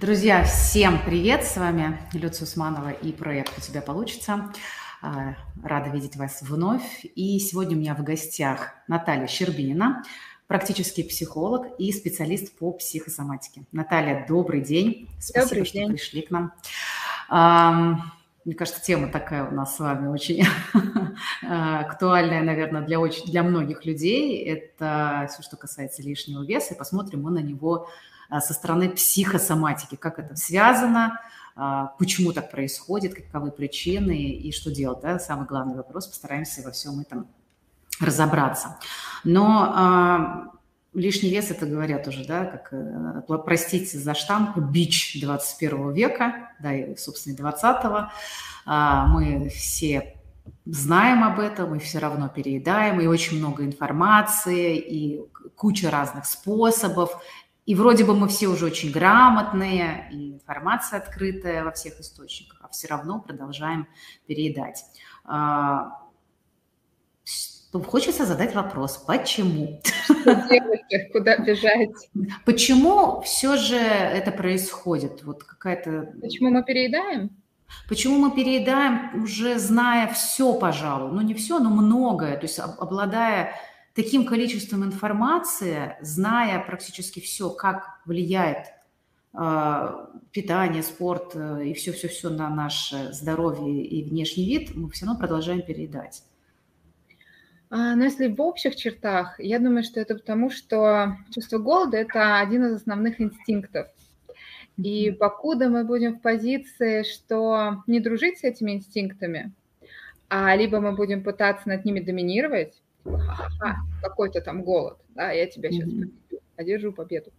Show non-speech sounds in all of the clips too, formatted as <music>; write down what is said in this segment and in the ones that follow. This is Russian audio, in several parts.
Друзья, всем привет! С вами Люция Усманова и проект «У тебя получится». А, рада видеть вас вновь. И сегодня у меня в гостях Наталья Щербинина, практический психолог и специалист по психосоматике. Наталья, добрый день. Спасибо, добрый что день. пришли к нам. Мне кажется, тема такая у нас с вами очень <laughs> актуальная, наверное, для, очень, для многих людей. Это все, что касается лишнего веса. И посмотрим мы на него со стороны психосоматики, как это связано, а, почему так происходит, каковы причины и что делать. Да? Самый главный вопрос, постараемся во всем этом разобраться. Но а, лишний вес, это говорят уже, да, как, э, простите за штамп, бич 21 века, да, и, собственно, 20-го. Мы все знаем об этом, мы все равно переедаем, и очень много информации, и куча разных способов, и вроде бы мы все уже очень грамотные, и информация открытая во всех источниках, а все равно продолжаем переедать. А, хочется задать вопрос, почему? Что делать, куда бежать? Почему все же это происходит? Вот какая-то... Почему мы переедаем? Почему мы переедаем, уже зная все, пожалуй, ну не все, но многое, то есть обладая таким количеством информации, зная практически все, как влияет э, питание, спорт э, и все-все-все на наше здоровье и внешний вид, мы все равно продолжаем переедать. А, но если в общих чертах, я думаю, что это потому, что чувство голода – это один из основных инстинктов. И покуда мы будем в позиции, что не дружить с этими инстинктами, а либо мы будем пытаться над ними доминировать, какой-то там голод, да, я тебя сейчас mm-hmm. одержу победу.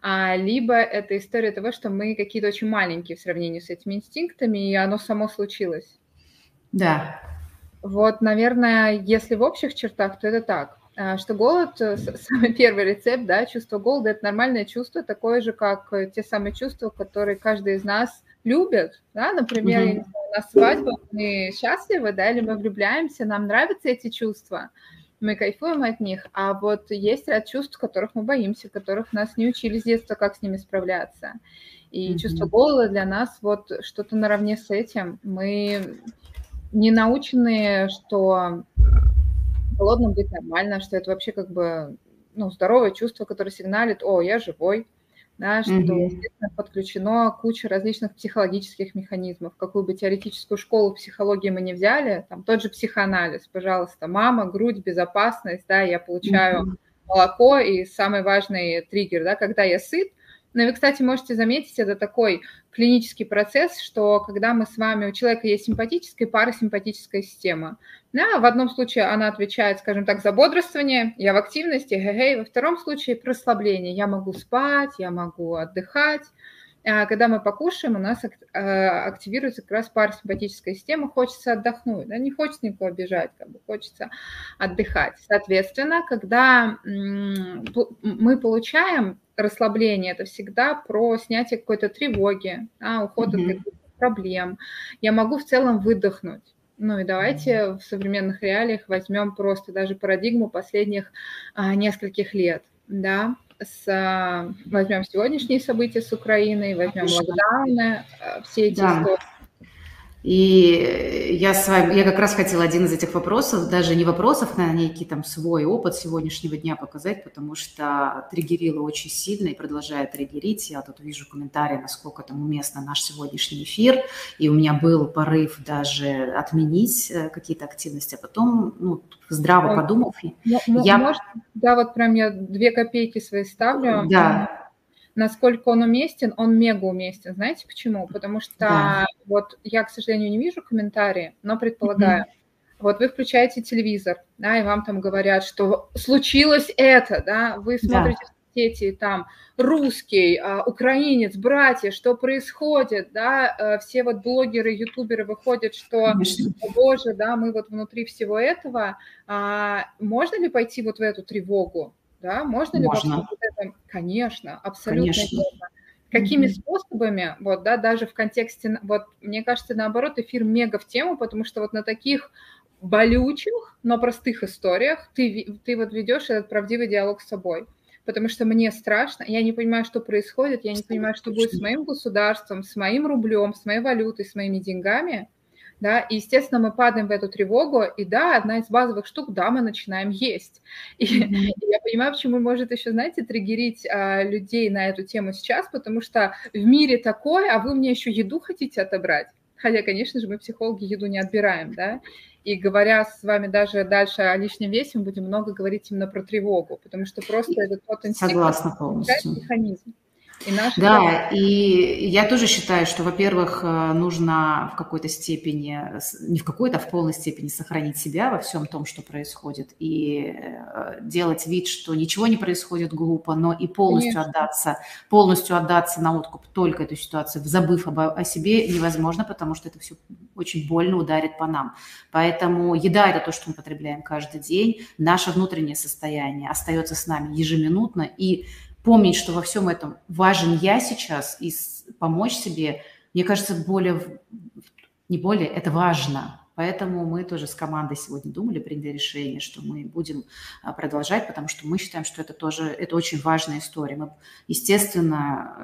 А, либо это история того, что мы какие-то очень маленькие в сравнении с этими инстинктами, и оно само случилось. Да. Вот, наверное, если в общих чертах, то это так. А, что голод, э, <laughs> самый первый рецепт, да, чувство голода – это нормальное чувство, такое же, как э, те самые чувства, которые каждый из нас любит, да, например, mm-hmm. на свадьбе мы счастливы, да, или мы влюбляемся, нам нравятся эти чувства – мы кайфуем от них, а вот есть ряд чувств, которых мы боимся, которых нас не учили с детства, как с ними справляться. И mm-hmm. чувство голода для нас вот что-то наравне с этим. Мы не научены, что голодным быть нормально, что это вообще как бы ну, здоровое чувство, которое сигналит, о, я живой, да, что, mm-hmm. естественно, подключено куча различных психологических механизмов. Какую бы теоретическую школу психологии мы не взяли, там тот же психоанализ, пожалуйста, мама, грудь, безопасность, да, я получаю mm-hmm. молоко, и самый важный триггер, да, когда я сыт, ну и вы, кстати, можете заметить, это такой клинический процесс, что когда мы с вами, у человека есть симпатическая и парасимпатическая система. Да, в одном случае она отвечает, скажем так, за бодрствование, я в активности, хе-хей. Во втором случае расслабление, я могу спать, я могу отдыхать. А когда мы покушаем, у нас э, активируется как раз парасимпатическая система, хочется отдохнуть, да, не хочется никого обижать, как бы хочется отдыхать. Соответственно, когда мы получаем расслабление, это всегда про снятие какой-то тревоги, да, уход mm-hmm. от каких-то проблем. Я могу в целом выдохнуть. Ну и давайте в современных реалиях возьмем просто даже парадигму последних а, нескольких лет, да, с, возьмем сегодняшние события с Украиной, возьмем локдауны, а, все эти да. истории и я с вами, я как раз хотела один из этих вопросов, даже не вопросов, на некий там свой опыт сегодняшнего дня показать, потому что триггерило очень сильно и продолжает триггерить. Я тут вижу комментарии, насколько там уместно наш сегодняшний эфир, и у меня был порыв даже отменить э, какие-то активности, а потом, ну, здраво подумав, я... Может, да, вот прям я две копейки свои ставлю. Да насколько он уместен, он мега уместен. Знаете почему? Потому что да. вот я, к сожалению, не вижу комментарии, но предполагаю. Mm-hmm. Вот вы включаете телевизор, да, и вам там говорят, что случилось это, да, вы смотрите да. сети, там, русский, а, украинец, братья, что происходит, да, э, все вот блогеры, ютуберы выходят, что, боже, да, мы вот внутри всего этого, а, можно ли пойти вот в эту тревогу? Да, можно ли можно. вот это? Конечно, абсолютно Конечно. верно. Какими mm-hmm. способами, вот, да, даже в контексте, вот, мне кажется, наоборот, эфир мега в тему, потому что вот на таких болючих, но простых историях ты, ты вот ведешь этот правдивый диалог с собой. потому что мне страшно, я не понимаю, что происходит, я не понимаю, что будет с моим государством, с моим рублем, с моей валютой, с моими деньгами, да, и, естественно, мы падаем в эту тревогу, и да, одна из базовых штук, да, мы начинаем есть. И, mm-hmm. <laughs> и я понимаю, почему может еще, знаете, триггерить а, людей на эту тему сейчас, потому что в мире такое, а вы мне еще еду хотите отобрать. Хотя, конечно же, мы, психологи, еду не отбираем, да, и говоря с вами даже дальше о лишнем весе, мы будем много говорить именно про тревогу, потому что просто это тот инстинкт, Согласна полностью. механизм. И наши да, права. и я тоже считаю, что, во-первых, э, нужно в какой-то степени, не в какой-то, а в полной степени сохранить себя во всем том, что происходит, и э, делать вид, что ничего не происходит глупо, но и полностью Конечно. отдаться, полностью отдаться на откуп только этой ситуации, забыв об, о себе, невозможно, потому что это все очень больно ударит по нам. Поэтому еда – это то, что мы потребляем каждый день, наше внутреннее состояние остается с нами ежеминутно, и помнить, что во всем этом важен я сейчас и помочь себе, мне кажется, более, не более, это важно. Поэтому мы тоже с командой сегодня думали, приняли решение, что мы будем а, продолжать, потому что мы считаем, что это тоже, это очень важная история. Мы, естественно,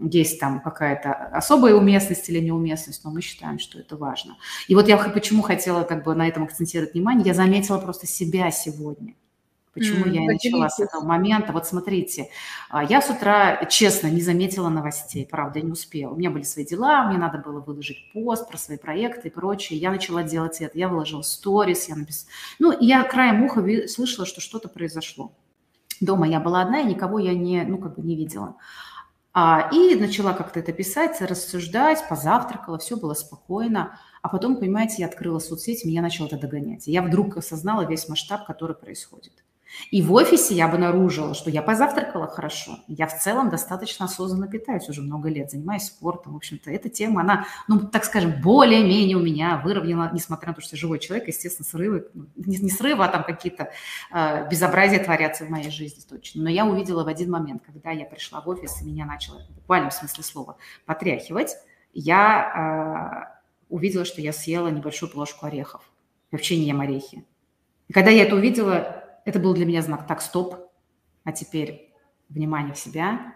э, есть там какая-то особая уместность или неуместность, но мы считаем, что это важно. И вот я почему хотела как бы на этом акцентировать внимание, я заметила просто себя сегодня – Почему mm, я и начала с этого момента? Вот смотрите, а, я с утра, честно, не заметила новостей, правда, я не успела. У меня были свои дела, мне надо было выложить пост про свои проекты и прочее. Я начала делать это, я выложила сторис, я написала... Ну, я краем уха слышала, что что-то произошло. Дома я была одна, и никого я не, ну, как бы не видела. А, и начала как-то это писать, рассуждать, позавтракала, все было спокойно. А потом, понимаете, я открыла соцсети, меня начало это догонять. И я вдруг осознала весь масштаб, который происходит. И в офисе я обнаружила, что я позавтракала хорошо. Я в целом достаточно осознанно питаюсь уже много лет, занимаюсь спортом. В общем-то, эта тема, она, ну, так скажем, более-менее у меня выровнена, несмотря на то, что я живой человек, естественно, срывы, ну, не, не срывы, а там какие-то э, безобразия творятся в моей жизни точно. Но я увидела в один момент, когда я пришла в офис, и меня начало, в буквальном смысле слова, потряхивать, я э, увидела, что я съела небольшую плошку орехов. вообще не ем орехи. И когда я это увидела, это был для меня знак «так, стоп», а теперь внимание в себя,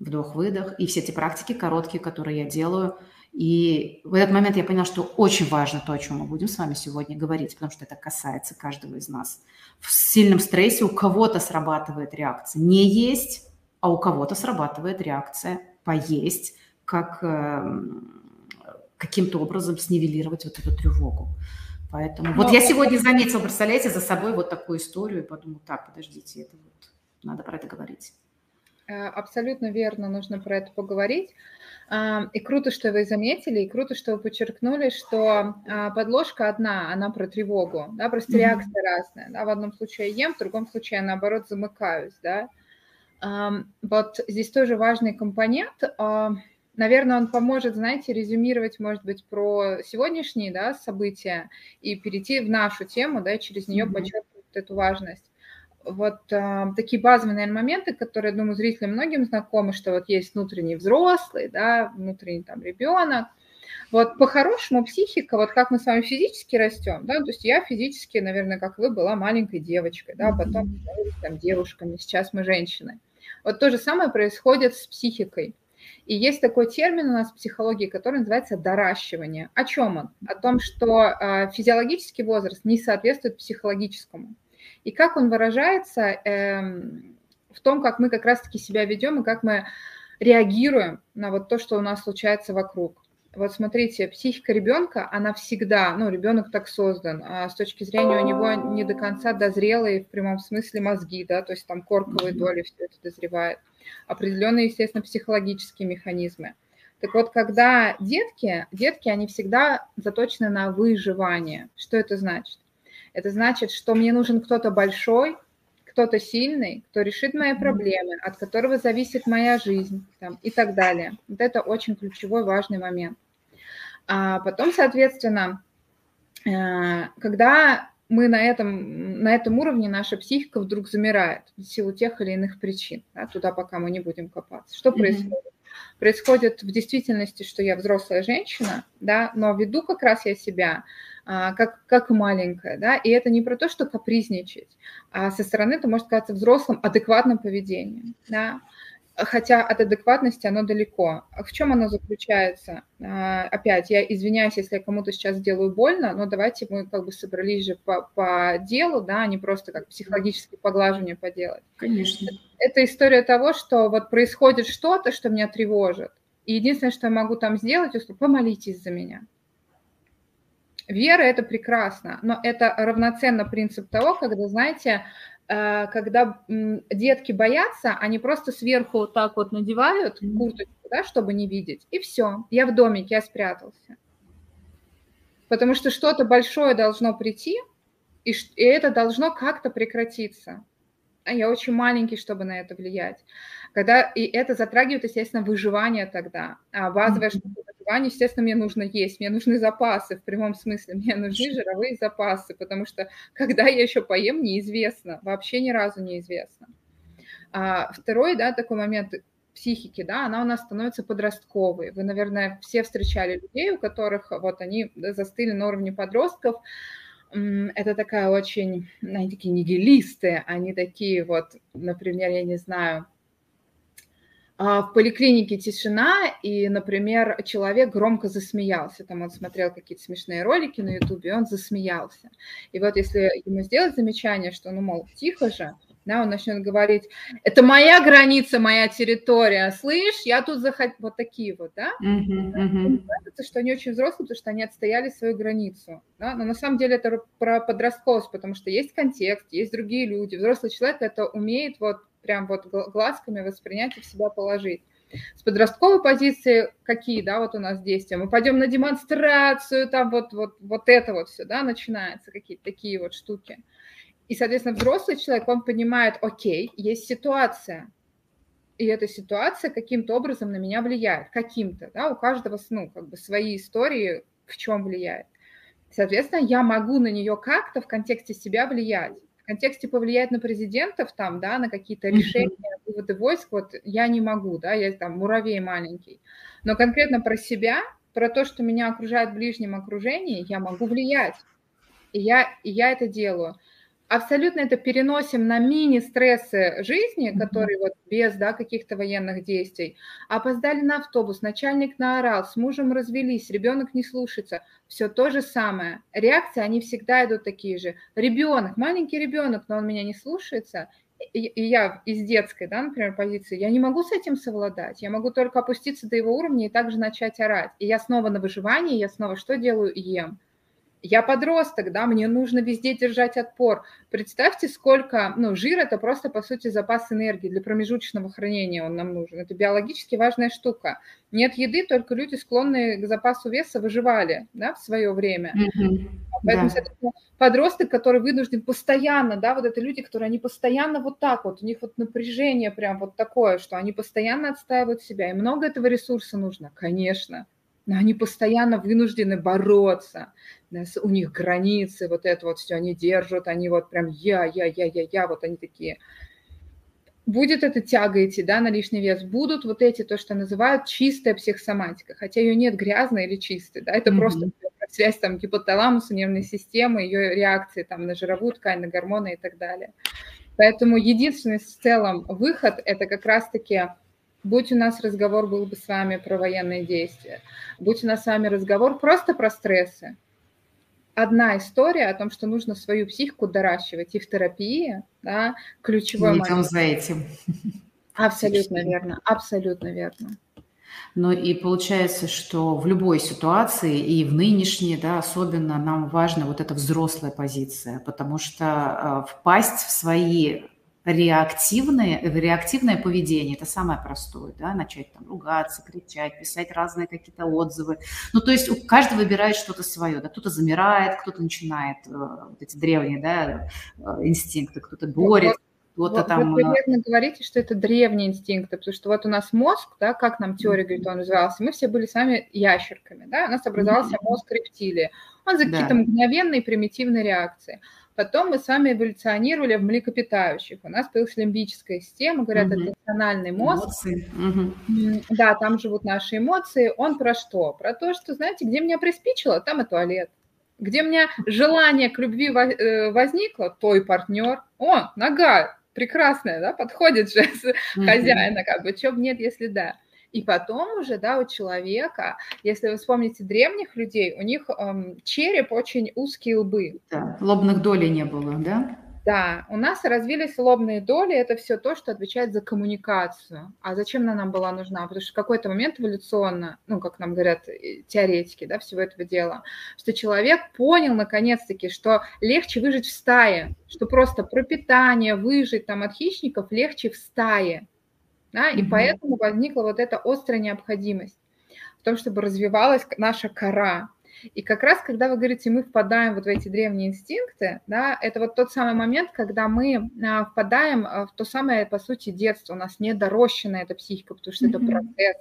вдох-выдох, и все эти практики короткие, которые я делаю. И в этот момент я поняла, что очень важно то, о чем мы будем с вами сегодня говорить, потому что это касается каждого из нас. В сильном стрессе у кого-то срабатывает реакция не есть, а у кого-то срабатывает реакция поесть, как э, каким-то образом снивелировать вот эту тревогу. Поэтому Но... вот я сегодня заметила, представляете, за собой вот такую историю и подумала, так, подождите, это вот надо про это говорить. Э, абсолютно верно, нужно про это поговорить. А, и круто, что вы заметили, и круто, что вы подчеркнули, что а, подложка одна, она про тревогу, да, просто mm-hmm. реакция разная. Да? В одном случае ем, в другом случае наоборот, замыкаюсь, да. Вот здесь тоже важный компонент а, – Наверное, он поможет, знаете, резюмировать, может быть, про сегодняшние да, события и перейти в нашу тему, да, через нее mm-hmm. подчеркнуть эту важность. Вот э, такие базовые, наверное, моменты, которые, думаю, зрителям многим знакомы, что вот есть внутренний взрослый, да, внутренний там ребенок. Вот по-хорошему психика, вот как мы с вами физически растем, да, то есть я физически, наверное, как вы, была маленькой девочкой, да, потом там девушками, сейчас мы женщины. Вот то же самое происходит с психикой. И есть такой термин у нас в психологии, который называется доращивание. О чем он? О том, что э, физиологический возраст не соответствует психологическому. И как он выражается э, в том, как мы как раз-таки себя ведем и как мы реагируем на вот то, что у нас случается вокруг. Вот смотрите, психика ребенка, она всегда, ну, ребенок так создан, а с точки зрения у него не до конца дозрелые в прямом смысле мозги, да, то есть там корковые доли все это дозревает определенные, естественно, психологические механизмы. Так вот, когда детки, детки, они всегда заточены на выживание. Что это значит? Это значит, что мне нужен кто-то большой, кто-то сильный, кто решит мои проблемы, от которого зависит моя жизнь там, и так далее. Вот это очень ключевой, важный момент. А потом, соответственно, э, когда мы на этом, на этом уровне, наша психика вдруг замирает в силу тех или иных причин. Да, туда пока мы не будем копаться. Что происходит? происходит в действительности, что я взрослая женщина, да, но веду как раз я себя а, как, как маленькая, да, и это не про то, что капризничать, а со стороны это может казаться взрослым, адекватным поведением, да, хотя от адекватности оно далеко. В чем оно заключается? А, опять, я извиняюсь, если я кому-то сейчас делаю больно, но давайте мы как бы собрались же по, по делу, да, а не просто как психологическое поглаживание поделать. Конечно. Это история того, что вот происходит что-то, что меня тревожит, и единственное, что я могу там сделать, это помолитесь за меня. Вера – это прекрасно, но это равноценно принцип того, когда, знаете, когда детки боятся, они просто сверху вот так вот надевают курточку, да, чтобы не видеть, и все, я в домике, я спрятался. Потому что что-то большое должно прийти, и, и это должно как-то прекратиться. А я очень маленький, чтобы на это влиять. Когда, и это затрагивает, естественно, выживание тогда. А базовая штука выживания, естественно, мне нужно есть, мне нужны запасы в прямом смысле, мне нужны жировые запасы, потому что когда я еще поем, неизвестно, вообще ни разу неизвестно. А второй, да, такой момент психики, да, она у нас становится подростковой. Вы, наверное, все встречали людей, у которых вот они застыли на уровне подростков, это такая очень, они такие нигилисты, они такие вот, например, я не знаю, а, в поликлинике тишина, и, например, человек громко засмеялся. Там он смотрел какие-то смешные ролики на Ютубе, он засмеялся. И вот если ему сделать замечание, что, ну, мол, тихо же, да, он начнет говорить, это моя граница, моя территория, слышь, я тут захотел, вот такие вот, да, uh-huh, uh-huh. кажется, что они очень взрослые, потому что они отстояли свою границу, да, но на самом деле это про подростковость, потому что есть контекст, есть другие люди, взрослый человек это умеет вот прям вот глазками воспринять и в себя положить. С подростковой позиции какие, да, вот у нас действия? Мы пойдем на демонстрацию, там вот, вот, вот это вот все, да, начинается, какие-то такие вот штуки. И, соответственно, взрослый человек, он понимает, окей, есть ситуация, и эта ситуация каким-то образом на меня влияет, каким-то, да, у каждого, ну, как бы свои истории в чем влияет. Соответственно, я могу на нее как-то в контексте себя влиять контексте повлиять на президентов там, да, на какие-то решения, выводы войск, вот я не могу, да, я там муравей маленький. Но конкретно про себя, про то, что меня окружает в ближнем окружении, я могу влиять. И я, и я это делаю абсолютно это переносим на мини-стрессы жизни, которые вот без да, каких-то военных действий. Опоздали на автобус, начальник наорал, с мужем развелись, ребенок не слушается. Все то же самое. Реакции, они всегда идут такие же. Ребенок, маленький ребенок, но он меня не слушается. И, я из детской, да, например, позиции, я не могу с этим совладать. Я могу только опуститься до его уровня и также начать орать. И я снова на выживании, я снова что делаю? Ем я подросток, да, мне нужно везде держать отпор. Представьте, сколько, ну, жир – это просто, по сути, запас энергии для промежуточного хранения он нам нужен. Это биологически важная штука. Нет еды, только люди, склонные к запасу веса, выживали, да, в свое время. Mm-hmm. Поэтому, да. подросток, который вынужден постоянно, да, вот это люди, которые, они постоянно вот так вот, у них вот напряжение прям вот такое, что они постоянно отстаивают себя, и много этого ресурса нужно, конечно но они постоянно вынуждены бороться, у них границы, вот это вот все они держат, они вот прям я, я, я, я, я, вот они такие. Будет эта тяга идти, да, на лишний вес, будут вот эти, то, что называют чистая психосоматика, хотя ее нет грязной или чистой, да, это mm-hmm. просто связь там гипоталамуса, нервной системы, ее реакции там на жировую ткань, на гормоны и так далее. Поэтому единственный в целом выход – это как раз-таки Будь у нас разговор был бы с вами про военные действия, будь у нас с вами разговор просто про стрессы. Одна история о том, что нужно свою психику доращивать и в терапии, да, ключевой Мы момент. за этим. Абсолютно верно, абсолютно верно. Ну и получается, что в любой ситуации, и в нынешней, да, особенно нам важна вот эта взрослая позиция, потому что э, впасть в свои реактивное, реактивное поведение, это самое простое, да, начать там ругаться, кричать, писать разные какие-то отзывы. Ну, то есть каждый выбирает что-то свое, да, кто-то замирает, кто-то начинает э, вот эти древние, да, э, инстинкты, кто-то борет, кто-то вот, там... Вы э, верно говорите, что это древние инстинкты, потому что вот у нас мозг, да, как нам теория говорит, он развивался, мы все были сами ящерками, да, у нас образовался мозг рептилии, он за да. какие-то мгновенные примитивные реакции. Потом мы с вами эволюционировали в млекопитающих. У нас появилась лимбическая система, говорят, угу. это эмоциональный мозг. Эмоции. Угу. Да, там живут наши эмоции. Он про что? Про то, что, знаете, где меня приспичило, там и туалет. Где у меня желание к любви э, возникло, то и партнер. О, нога прекрасная, да, подходит же <laughs> mm хозяина, как бы, чего нет, если да. И потом уже, да, у человека, если вы вспомните древних людей, у них эм, череп очень узкие лбы. Да, лобных долей не было, да? Да, у нас развились лобные доли, это все то, что отвечает за коммуникацию. А зачем она нам была нужна? Потому что в какой-то момент эволюционно, ну, как нам говорят э, теоретики, да, всего этого дела, что человек понял наконец-таки, что легче выжить в стае, что просто пропитание, выжить там от хищников легче в стае. Да? И mm-hmm. поэтому возникла вот эта острая необходимость в том, чтобы развивалась наша кора, и как раз, когда вы говорите, мы впадаем вот в эти древние инстинкты, да, это вот тот самый момент, когда мы а, впадаем а, в то самое, по сути, детство. У нас недорощенная эта психика, потому что mm-hmm. это процесс.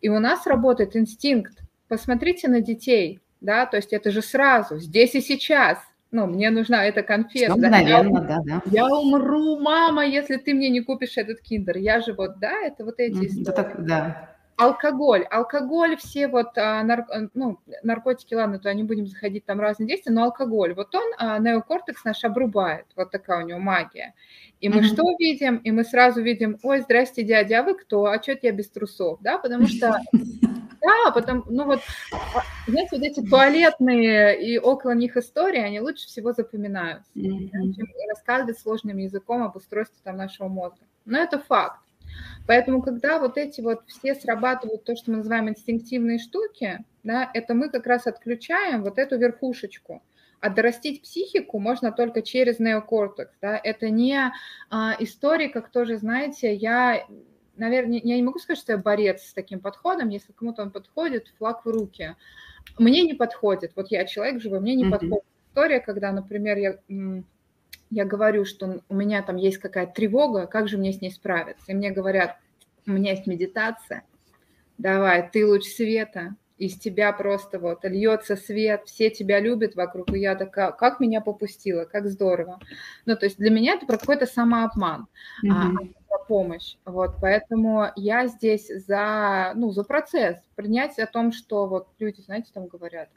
И у нас работает инстинкт. Посмотрите на детей, да, то есть это же сразу, здесь и сейчас. Ну, мне нужна эта конфета. Да, наверное, да, да. Я умру, мама, если ты мне не купишь этот киндер. Я же вот, да, это вот эти истории. Да, так, да. Алкоголь. Алкоголь, все вот а, нар, э, ну, наркотики, ладно, то не будем заходить, там разные действия, но алкоголь, вот он, а, неокортекс наш обрубает, вот такая у него магия. И мы mm-hmm. что видим? И мы сразу видим, ой, здрасте, дядя, а вы кто? А что я без трусов? Да, потому что да, потом, ну вот, а, знаете, вот эти туалетные и около них истории, они лучше всего запоминаются, mm-hmm. чем рассказывать сложным языком об устройстве там нашего мозга. Но это факт. Поэтому, когда вот эти вот все срабатывают то, что мы называем инстинктивные штуки, да, это мы как раз отключаем вот эту верхушечку. А дорастить психику можно только через неокортекс. Да? Это не а, история, как тоже, знаете, я, наверное, я не могу сказать, что я борец с таким подходом. Если кому-то он подходит, флаг в руки. Мне не подходит. Вот я человек живой, мне не mm-hmm. подходит история, когда, например, я я говорю, что у меня там есть какая-то тревога, как же мне с ней справиться? И мне говорят, у меня есть медитация, давай, ты луч света, из тебя просто вот льется свет, все тебя любят вокруг, и я такая, как меня попустила, как здорово. Ну, то есть для меня это про какой-то самообман, mm-hmm. а, помощь. Вот, поэтому я здесь за, ну, за процесс, принять о том, что вот люди, знаете, там говорят,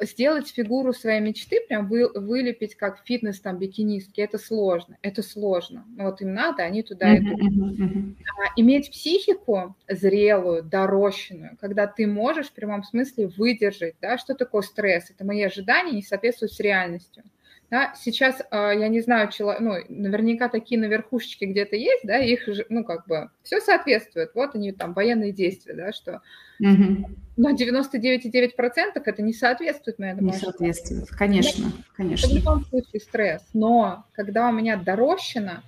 сделать фигуру своей мечты, прям вы, вылепить как фитнес там бикинистки, это сложно, это сложно. Вот им надо, они туда uh-huh, идут. Uh-huh, uh-huh. А, иметь психику зрелую, дорощенную, когда ты можешь в прямом смысле выдержать, да, что такое стресс, это мои ожидания не соответствуют с реальностью. Да, сейчас, а, я не знаю, ну, наверняка такие на верхушечке где-то есть, да, их, ну, как бы, все соответствует. Вот они там, военные действия, да, что угу. но 99,9% это не соответствует моему Не соответствует, конечно, конечно. Это в любом случае стресс, но когда у меня дорощено,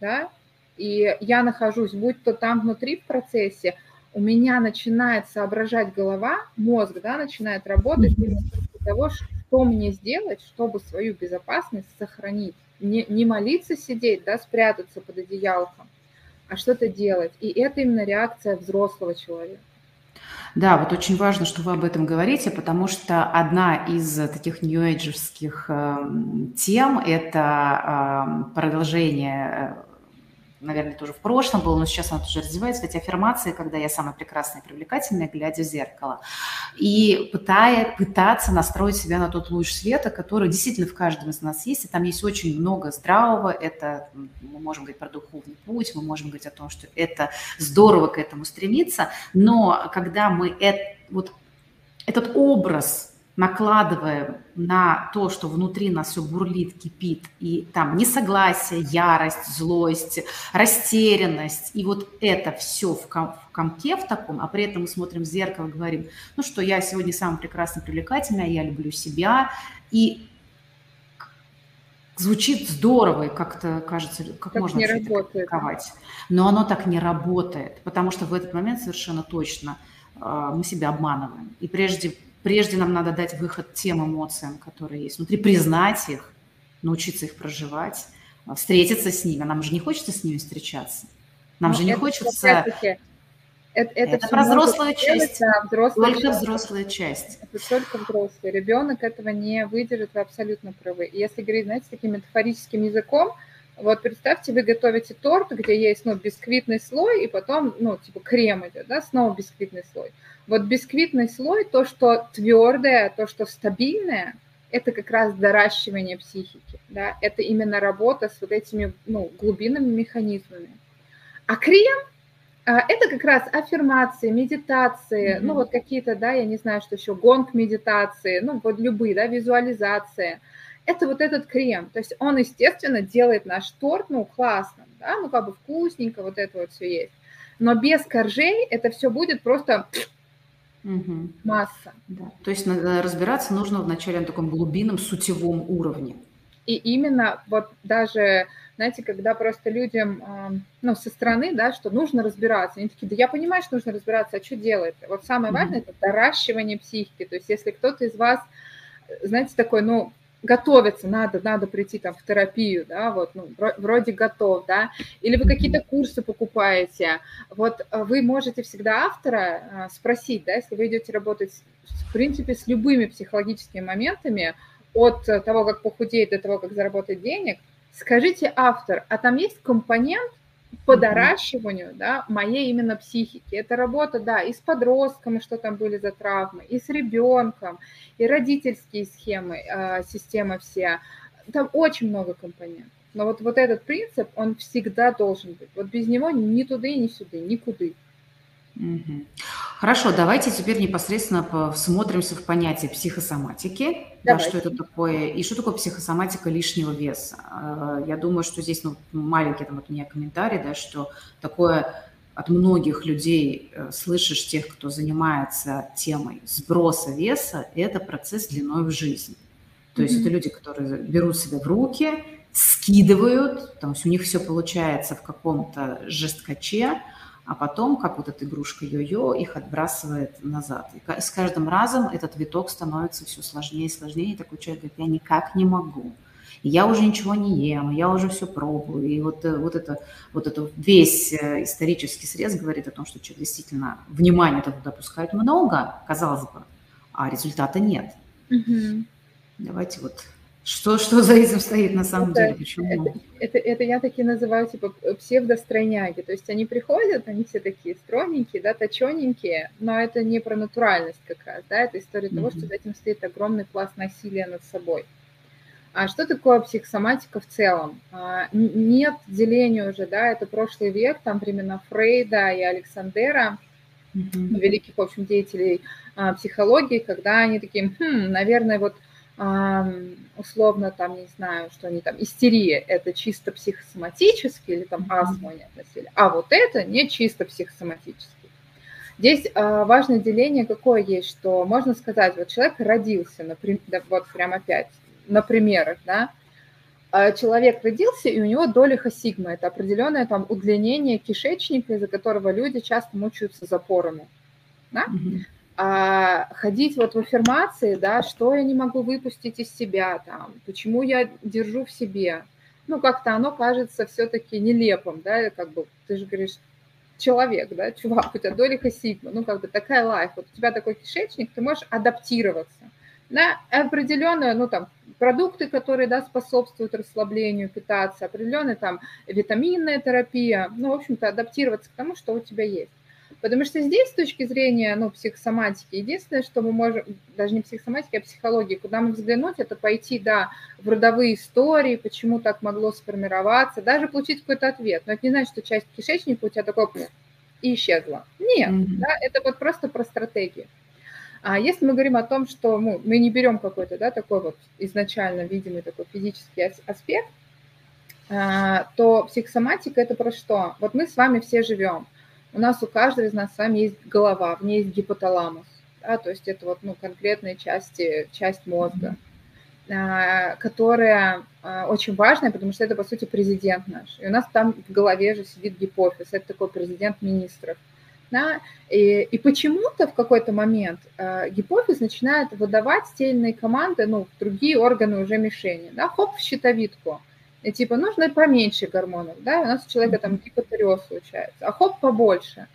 да, и я нахожусь, будь то там внутри в процессе, у меня начинает соображать голова, мозг, да, начинает работать для того, что что мне сделать, чтобы свою безопасность сохранить. Не, не молиться сидеть, да, спрятаться под одеялком, а что-то делать. И это именно реакция взрослого человека. Да, вот очень важно, что вы об этом говорите, потому что одна из таких нью-эйджерских э, тем – это э, продолжение э, наверное, тоже в прошлом было, но сейчас она тоже развивается, эти аффирмации, когда я самая прекрасная и привлекательная, глядя в зеркало. И пытая, пытаться настроить себя на тот луч света, который действительно в каждом из нас есть, и там есть очень много здравого, это мы можем говорить про духовный путь, мы можем говорить о том, что это здорово к этому стремиться, но когда мы это, вот этот образ накладываем на то, что внутри нас все бурлит, кипит, и там несогласие, ярость, злость, растерянность, и вот это все в, ком в комке в таком, а при этом мы смотрим в зеркало и говорим, ну что, я сегодня самая прекрасная, привлекательная, я люблю себя, и звучит здорово, и как-то кажется, как так можно это критиковать. Но оно так не работает, потому что в этот момент совершенно точно э, мы себя обманываем. И прежде прежде нам надо дать выход тем эмоциям, которые есть внутри, признать их, научиться их проживать, а, встретиться с ними. Нам же не хочется с ними встречаться. Нам ну, же не хочется... Это, это, это про взрослую часть. Да, взрослая только часть. взрослая часть. Это только взрослый. Ребенок этого не выдержит, вы абсолютно правы. И если говорить, знаете, таким метафорическим языком, вот представьте, вы готовите торт, где есть, ну, бисквитный слой, и потом, ну, типа крем идет, да, снова бисквитный слой. Вот бисквитный слой, то, что твердое, то, что стабильное, это как раз доращивание психики, да, это именно работа с вот этими, ну, глубинными механизмами. А крем а, – это как раз аффирмации, медитации, mm-hmm. ну, вот какие-то, да, я не знаю, что еще, гонг медитации, ну, вот любые, да, визуализация – это вот этот крем. То есть он, естественно, делает наш торт, ну, классным, да, ну, как бы вкусненько, вот это вот все есть. Но без коржей это все будет просто угу. масса. Да. То есть разбираться нужно вначале на таком глубинном сутевом уровне. И именно вот даже, знаете, когда просто людям, ну, со стороны, да, что нужно разбираться, они такие, да я понимаю, что нужно разбираться, а что делать? Вот самое важное – это доращивание психики. То есть если кто-то из вас, знаете, такой, ну, готовиться надо, надо прийти там в терапию, да, вот, ну, вроде готов, да, или вы какие-то курсы покупаете, вот э, вы можете всегда автора э, спросить, да, если вы идете работать, в принципе, с любыми психологическими моментами, от того, как похудеть, до того, как заработать денег, скажите автор, а там есть компонент, по доращиванию да, моей именно психики. Это работа, да, и с подростком, что там были за травмы, и с ребенком, и родительские схемы, э, системы все. Там очень много компонентов. Но вот, вот этот принцип, он всегда должен быть. Вот без него ни туда, ни сюда, никуда. Угу. Хорошо, давайте теперь непосредственно всмотримся в понятие психосоматики, да, что это такое, и что такое психосоматика лишнего веса. А, я думаю, что здесь ну, маленький там от меня комментарий, да, что такое от многих людей э, слышишь тех, кто занимается темой сброса веса, это процесс длиной в жизнь. То есть mm-hmm. это люди, которые берут себя в руки, скидывают, то есть у них все получается в каком-то жесткаче, а потом, как вот эта игрушка йо-йо, их отбрасывает назад. И с каждым разом этот виток становится все сложнее и сложнее, и такой человек говорит, я никак не могу. И я уже ничего не ем, я уже все пробую. И вот, э, вот, это, вот это весь э, исторический срез говорит о том, что человек действительно внимания туда пускает много, казалось бы, а результата нет. Угу. Давайте вот что, что за этим стоит на самом это, деле? Почему? Это, это, это я такие называю типа псевдостройняги. То есть они приходят, они все такие стройненькие, да, точененькие, но это не про натуральность как раз, да, это история mm-hmm. того, что за этим стоит огромный пласт насилия над собой. А что такое психосоматика в целом? А, нет деления уже, да, это прошлый век, там времена Фрейда и Александера, mm-hmm. великих, в общем, деятелей а, психологии, когда они такие, хм, наверное, вот условно там, не знаю, что они там, истерия, это чисто психосоматически или там астму они относили, а вот это не чисто психосоматически. Здесь э, важное деление какое есть, что можно сказать, вот человек родился, например, вот прям опять, на примерах, да, а человек родился, и у него долиха сигма, это определенное там удлинение кишечника, из-за которого люди часто мучаются запорами. Да? Mm-hmm а ходить вот в аффирмации, да, что я не могу выпустить из себя, там, почему я держу в себе, ну, как-то оно кажется все-таки нелепым, да, как бы, ты же говоришь, человек, да, чувак, у тебя долика сигма, ну, как бы такая лайф, вот у тебя такой кишечник, ты можешь адаптироваться на определенные, ну, там, продукты, которые, да, способствуют расслаблению, питаться, определенная там витаминная терапия, ну, в общем-то, адаптироваться к тому, что у тебя есть. Потому что здесь, с точки зрения ну, психосоматики, единственное, что мы можем, даже не психосоматики, а психологии, куда мы взглянуть, это пойти, да, в родовые истории, почему так могло сформироваться, даже получить какой-то ответ. Но это не значит, что часть кишечника у тебя такой и исчезла. Нет, mm-hmm. да, это вот просто про стратегию. А если мы говорим о том, что мы, мы не берем какой-то, да, такой вот изначально видимый такой физический аспект, а, то психосоматика это про что? Вот мы с вами все живем у нас у каждого из нас с вами есть голова, в ней есть гипоталамус, да, то есть это вот ну, конкретные части, часть мозга, а, которая а, очень важная, потому что это, по сути, президент наш. И у нас там в голове же сидит гипофиз, это такой президент министров. Да? И, и почему-то в какой-то момент э, гипофиз начинает выдавать те команды ну, в другие органы уже мишени. Да? Хоп, в щитовидку – и типа нужно поменьше гормонов, да, у нас у человека там гипотереоз случается, а хоп, побольше.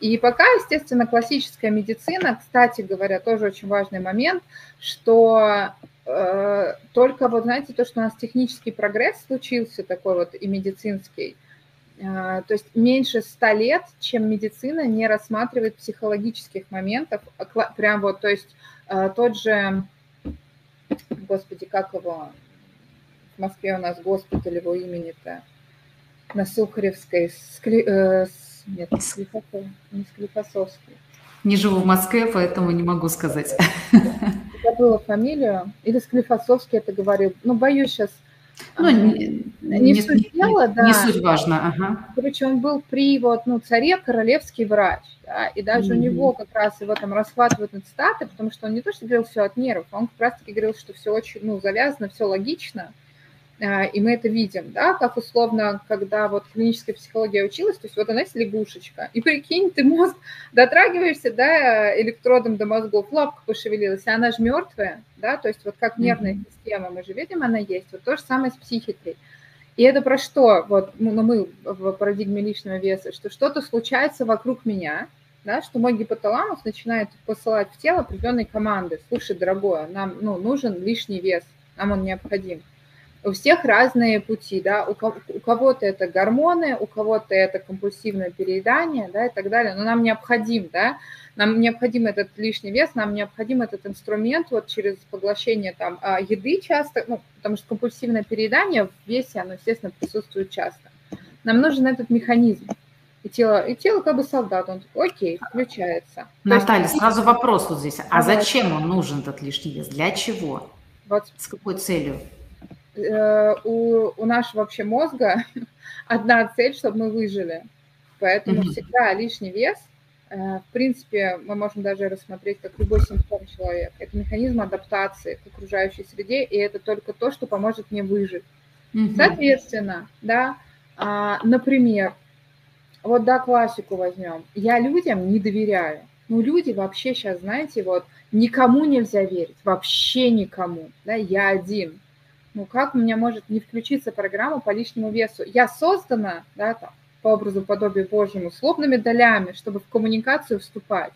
И пока, естественно, классическая медицина, кстати говоря, тоже очень важный момент, что э, только вот, знаете, то, что у нас технический прогресс случился такой вот и медицинский, э, то есть меньше ста лет, чем медицина не рассматривает психологических моментов, а прям вот, то есть э, тот же, господи, как его, в Москве у нас госпиталь его имени-то, на Сухаревской, скли, э, нет, не Склифосовской, не Склифосовской. Не живу в Москве, поэтому не могу сказать. Забыла фамилию. Или Склифосовский это говорил. Ну, боюсь сейчас. Ну, не, не, не суть дела, да. Не суть важно, ага. Короче, он был при вот, ну, царе королевский врач, да, и даже mm-hmm. у него как раз его там расхватывают на цитаты, потому что он не то, что говорил все от нервов, а он как раз-таки говорил, что все очень, ну, завязано, все логично, а, и мы это видим, да, как условно, когда вот клиническая психология училась, то есть вот она есть лягушечка, и прикинь, ты мозг дотрагиваешься, да, электродом до мозгов, лапка пошевелилась, а она же мертвая, да, то есть вот как нервная система, мы же видим, она есть, вот то же самое с психикой. И это про что? Вот ну, ну, мы в парадигме личного веса, что что-то случается вокруг меня, да, что мой гипоталамус начинает посылать в тело определенные команды. Слушай, дорогое, нам ну, нужен лишний вес, нам он необходим. У всех разные пути, да, у, кого-то это гормоны, у кого-то это компульсивное переедание, да, и так далее, но нам необходим, да, нам необходим этот лишний вес, нам необходим этот инструмент вот через поглощение там а, еды часто, ну, потому что компульсивное переедание в весе, оно, естественно, присутствует часто. Нам нужен этот механизм. И тело, и тело как бы солдат, он такой, окей, включается. Наталья, есть, сразу вопрос вот здесь. А зачем он нужен, этот лишний вес? Для чего? Вот. С какой целью? Э, у, у нашего вообще мозга <laughs> одна цель, чтобы мы выжили. Поэтому mm-hmm. всегда лишний вес, э, в принципе, мы можем даже рассмотреть как любой симптом человека. Это механизм адаптации к окружающей среде, и это только то, что поможет мне выжить. Mm-hmm. Соответственно, да, а, например, вот да, классику возьмем. Я людям не доверяю. Ну, люди вообще сейчас, знаете, вот никому нельзя верить, вообще никому. Да, я один ну как у меня может не включиться программа по лишнему весу? Я создана, да, там, по образу подобию Божьему, с лобными долями, чтобы в коммуникацию вступать.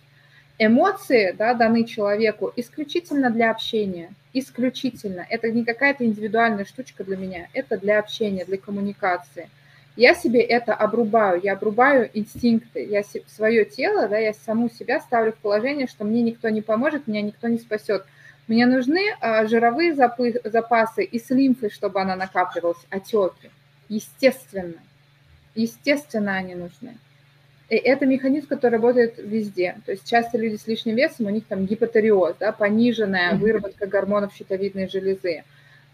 Эмоции, да, даны человеку исключительно для общения, исключительно. Это не какая-то индивидуальная штучка для меня, это для общения, для коммуникации. Я себе это обрубаю, я обрубаю инстинкты, я свое тело, да, я саму себя ставлю в положение, что мне никто не поможет, меня никто не спасет – мне нужны а, жировые запасы и с лимфой, чтобы она накапливалась, отеки. Естественно. Естественно, они нужны. И это механизм, который работает везде. То есть часто люди с лишним весом, у них там гипотериоз, да, пониженная выработка гормонов щитовидной железы.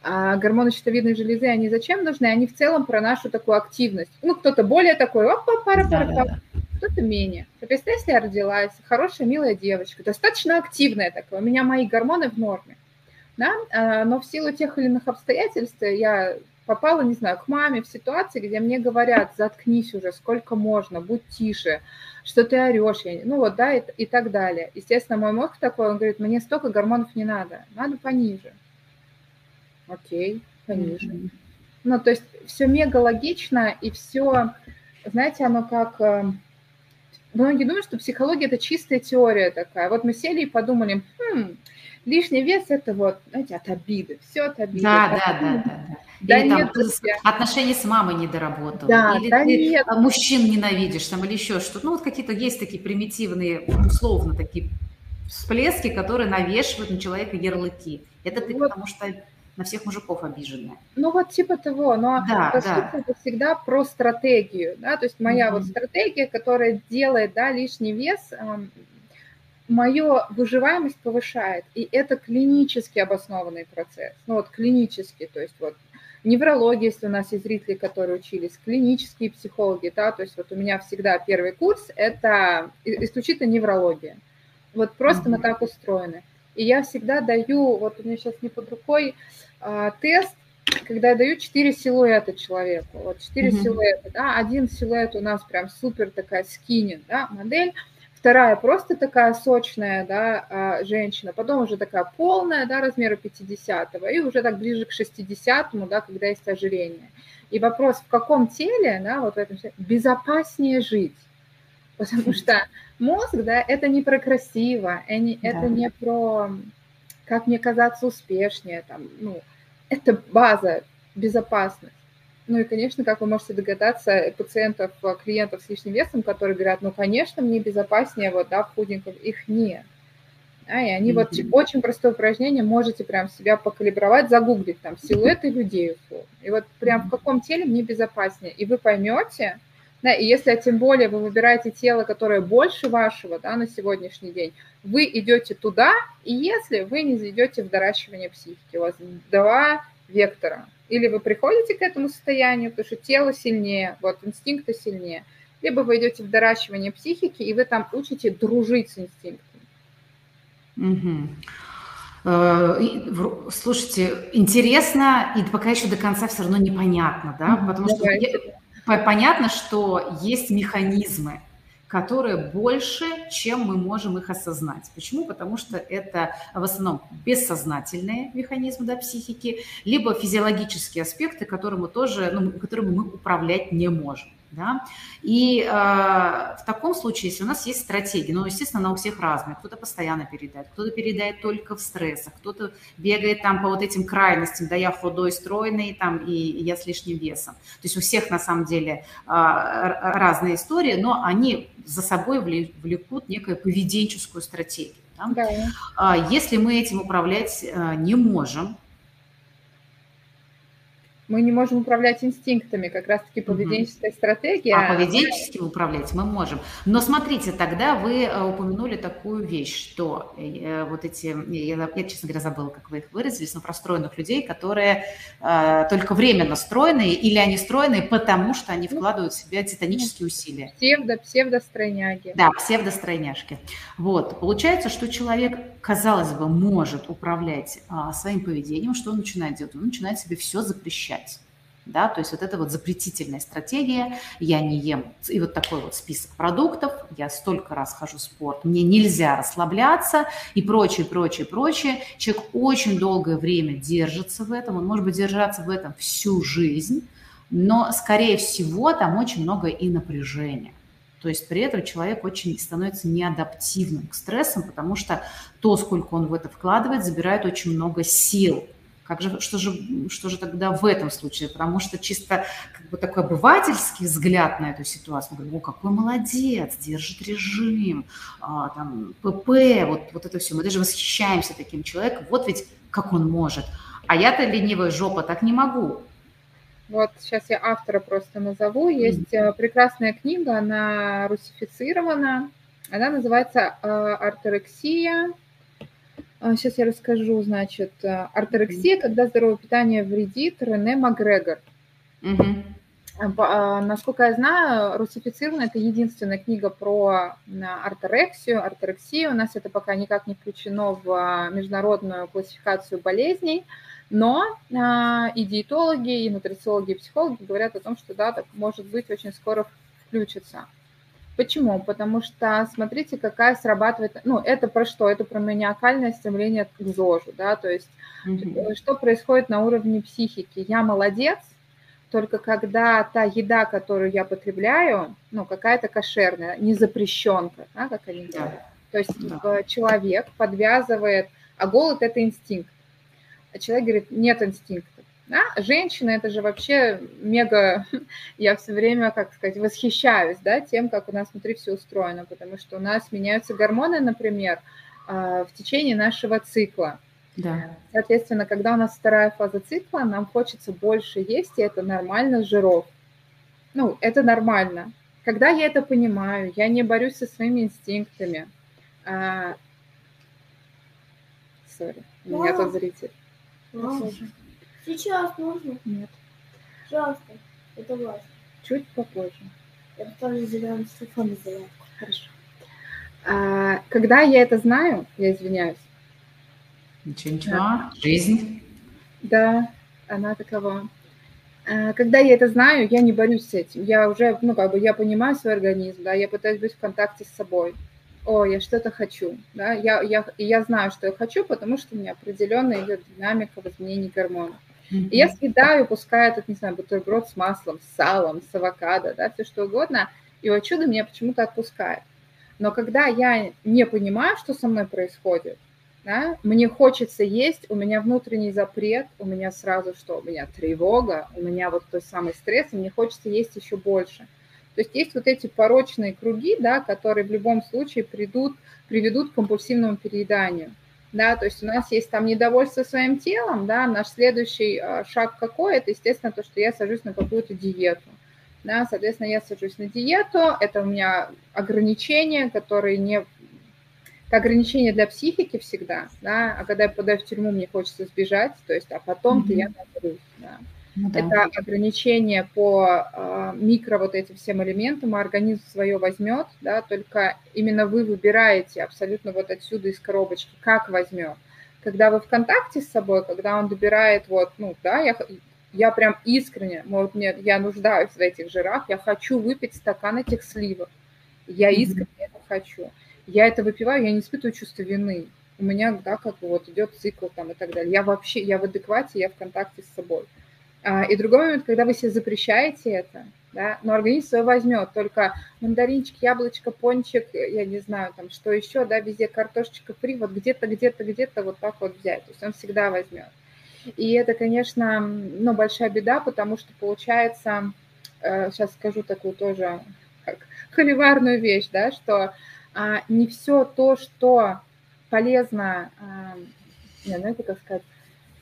А гормоны щитовидной железы, они зачем нужны? Они в целом про нашу такую активность. Ну, кто-то более такой, оп, пара, пара, пара кто-то менее. Соответственно, если я родилась, хорошая, милая девочка, достаточно активная такая, у меня мои гормоны в норме, да, а, но в силу тех или иных обстоятельств я попала, не знаю, к маме в ситуации, где мне говорят, заткнись уже, сколько можно, будь тише, что ты орешь, ну вот, да, и, и так далее. Естественно, мой мозг такой, он говорит, мне столько гормонов не надо, надо пониже. Окей, пониже. Mm-hmm. Ну, то есть все мега логично, и все, знаете, оно как эм, многие думают, что психология – это чистая теория такая. Вот мы сели и подумали, хм, лишний вес – это вот, знаете, от обиды, все от обиды. Да, да, да, да. Да или нет, там отношения с мамой не доработал, да, или да ты нет. мужчин ненавидишь, там, или еще что-то. Ну, вот какие-то есть такие примитивные, условно, такие всплески, которые навешивают на человека ярлыки. Это ты вот. потому что на всех мужиков обиженная. Ну вот типа того, но да, по да. сути это всегда про стратегию, да, то есть моя mm-hmm. вот стратегия, которая делает, да, лишний вес, эм, мою выживаемость повышает, и это клинически обоснованный процесс, ну вот клинически, то есть вот неврология, если у нас есть зрители, которые учились, клинические психологи, да, то есть вот у меня всегда первый курс – это исключительно неврология. Вот просто mm-hmm. мы так устроены. И я всегда даю, вот у меня сейчас не под рукой, а, тест, когда я даю 4 силуэта человеку. Вот 4 mm-hmm. силуэта, да, один силуэт у нас прям супер такая скинин, да, модель, вторая просто такая сочная, да, а, женщина, потом уже такая полная, да, размера 50 и уже так ближе к 60 да, когда есть ожирение. И вопрос, в каком теле, да, вот в этом безопаснее жить? Потому <laughs> что мозг, да, это не про красиво, это да. не про как мне казаться успешнее, там, ну, это база, безопасность. Ну и, конечно, как вы можете догадаться, пациентов, клиентов с лишним весом, которые говорят, ну, конечно, мне безопаснее вот, да, в худеньком, их нет. Да, и они mm-hmm. вот очень простое упражнение, можете прям себя покалибровать, загуглить там силуэты людей условно. И вот прям в каком теле мне безопаснее. И вы поймете, да, и если а тем более вы выбираете тело, которое больше вашего да, на сегодняшний день, вы идете туда, и если вы не зайдете в доращивание психики, у вас два вектора. Или вы приходите к этому состоянию, потому что тело сильнее, вот инстинкты сильнее, либо вы идете в доращивание психики, и вы там учите дружить с инстинктами. Угу. Слушайте, интересно, и пока еще до конца все равно непонятно, да, потому что понятно, что есть механизмы, которые больше, чем мы можем их осознать. Почему? Потому что это в основном бессознательные механизмы да, психики, либо физиологические аспекты, которые тоже, ну, которыми мы управлять не можем. Да? И э, в таком случае, если у нас есть стратегия, ну, естественно, она у всех разная, кто-то постоянно передает, кто-то передает только в стрессах, кто-то бегает там по вот этим крайностям, да, я худой, стройный, там, и, и я с лишним весом. То есть у всех на самом деле э, разные истории, но они за собой влекут некую поведенческую стратегию. Да? Да. А если мы этим управлять э, не можем, мы не можем управлять инстинктами, как раз-таки поведенческая угу. стратегия. А поведенчески управлять мы можем. Но смотрите, тогда вы э, упомянули такую вещь, что э, вот эти, я, я, честно говоря, забыла, как вы их выразились, но про стройных людей, которые э, только временно стройные, или они стройные, потому что они ну, вкладывают в себя титанические усилия. Псевдо, псевдостройняги. Да, псевдостройняшки. Вот, получается, что человек, казалось бы, может управлять а, своим поведением, что он начинает делать? Он начинает себе все запрещать запрещать. Да, то есть вот это вот запретительная стратегия, я не ем, и вот такой вот список продуктов, я столько раз хожу в спорт, мне нельзя расслабляться и прочее, прочее, прочее. Человек очень долгое время держится в этом, он может быть держаться в этом всю жизнь, но, скорее всего, там очень много и напряжения. То есть при этом человек очень становится неадаптивным к стрессам, потому что то, сколько он в это вкладывает, забирает очень много сил. Как же, что, же, что же тогда в этом случае? Потому что чисто как бы такой обывательский взгляд на эту ситуацию, мы говорим, о, какой молодец, держит режим, а, там, ПП, вот, вот это все. Мы даже восхищаемся таким человеком, вот ведь как он может. А я-то ленивая жопа так не могу. Вот сейчас я автора просто назову. Есть mm-hmm. прекрасная книга, она русифицирована. Она называется э, «Артерексия Сейчас а, я расскажу, значит, э, орторексия, когда здоровое питание вредит, Рене Макгрегор. Угу. Насколько я знаю, русифицирована это единственная книга про орторексию, орторексию. У нас это пока никак не включено в международную классификацию болезней, но и диетологи, и нутрициологи, и психологи говорят о том, что да, так может быть очень скоро включится. Почему? Потому что смотрите, какая срабатывает, ну, это про что? Это про маниакальное стремление к ЗОЖу, да, то есть mm-hmm. что происходит на уровне психики? Я молодец, только когда та еда, которую я потребляю, ну, какая-то кошерная, не запрещенка, да, как они говорят. То есть да. человек подвязывает, а голод – это инстинкт. А человек говорит, нет инстинкта. Да? Женщина это же вообще мега, <laughs> я все время, как сказать, восхищаюсь да, тем, как у нас внутри все устроено, потому что у нас меняются гормоны, например, а, в течение нашего цикла. Да. Соответственно, когда у нас вторая фаза цикла, нам хочется больше есть, и это нормально жиров. Ну, это нормально. Когда я это понимаю, я не борюсь со своими инстинктами. А... Сори, у меня тут зритель. Сейчас можно? Нет. Пожалуйста, это важно. Чуть попозже. Я тоже зеленый телефон на. Хорошо. А, когда я это знаю, я извиняюсь. Ничего, ничего. Да. Жизнь. Да, она такова. А, когда я это знаю, я не борюсь с этим. Я уже, ну, как бы, я понимаю свой организм, да, я пытаюсь быть в контакте с собой. О, я что-то хочу, да, я, я, я знаю, что я хочу, потому что у меня определенная идет динамика в изменении гормонов. И я съедаю, пускай этот, не знаю, бутерброд с маслом, с салом, с авокадо, да, все что угодно. И вот чудо меня почему-то отпускает. Но когда я не понимаю, что со мной происходит, да, мне хочется есть, у меня внутренний запрет, у меня сразу что, у меня тревога, у меня вот тот самый стресс, и мне хочется есть еще больше. То есть есть вот эти порочные круги, да, которые в любом случае придут, приведут к компульсивному перееданию. Да, то есть у нас есть там недовольство своим телом, да, наш следующий а, шаг какой, это, естественно, то, что я сажусь на какую-то диету. Да, соответственно, я сажусь на диету, это у меня ограничения, которые не ограничение для психики всегда, да, а когда я попадаю в тюрьму, мне хочется сбежать, то есть, а потом-то mm-hmm. я наберусь, да. Ну, да. Это ограничение по э, микро вот этим всем элементам, а организм свое возьмет, да, только именно вы выбираете абсолютно вот отсюда из коробочки, как возьмет. Когда вы в контакте с собой, когда он добирает вот, ну, да, я, я прям искренне, вот мне, я нуждаюсь в этих жирах, я хочу выпить стакан этих сливок, я искренне mm-hmm. это хочу я это выпиваю, я не испытываю чувство вины. У меня, да, как вот идет цикл там и так далее. Я вообще, я в адеквате, я в контакте с собой. И другой момент, когда вы себе запрещаете это, да, но организм свое возьмет, только мандаринчик, яблочко, пончик, я не знаю, там, что еще, да, везде картошечка фри, вот где-то, где-то, где-то вот так вот взять, то есть он всегда возьмет. И это, конечно, ну, большая беда, потому что получается, сейчас э, скажу такую тоже как холиварную вещь, да, что а, не все то, что полезно, а, не, это как сказать,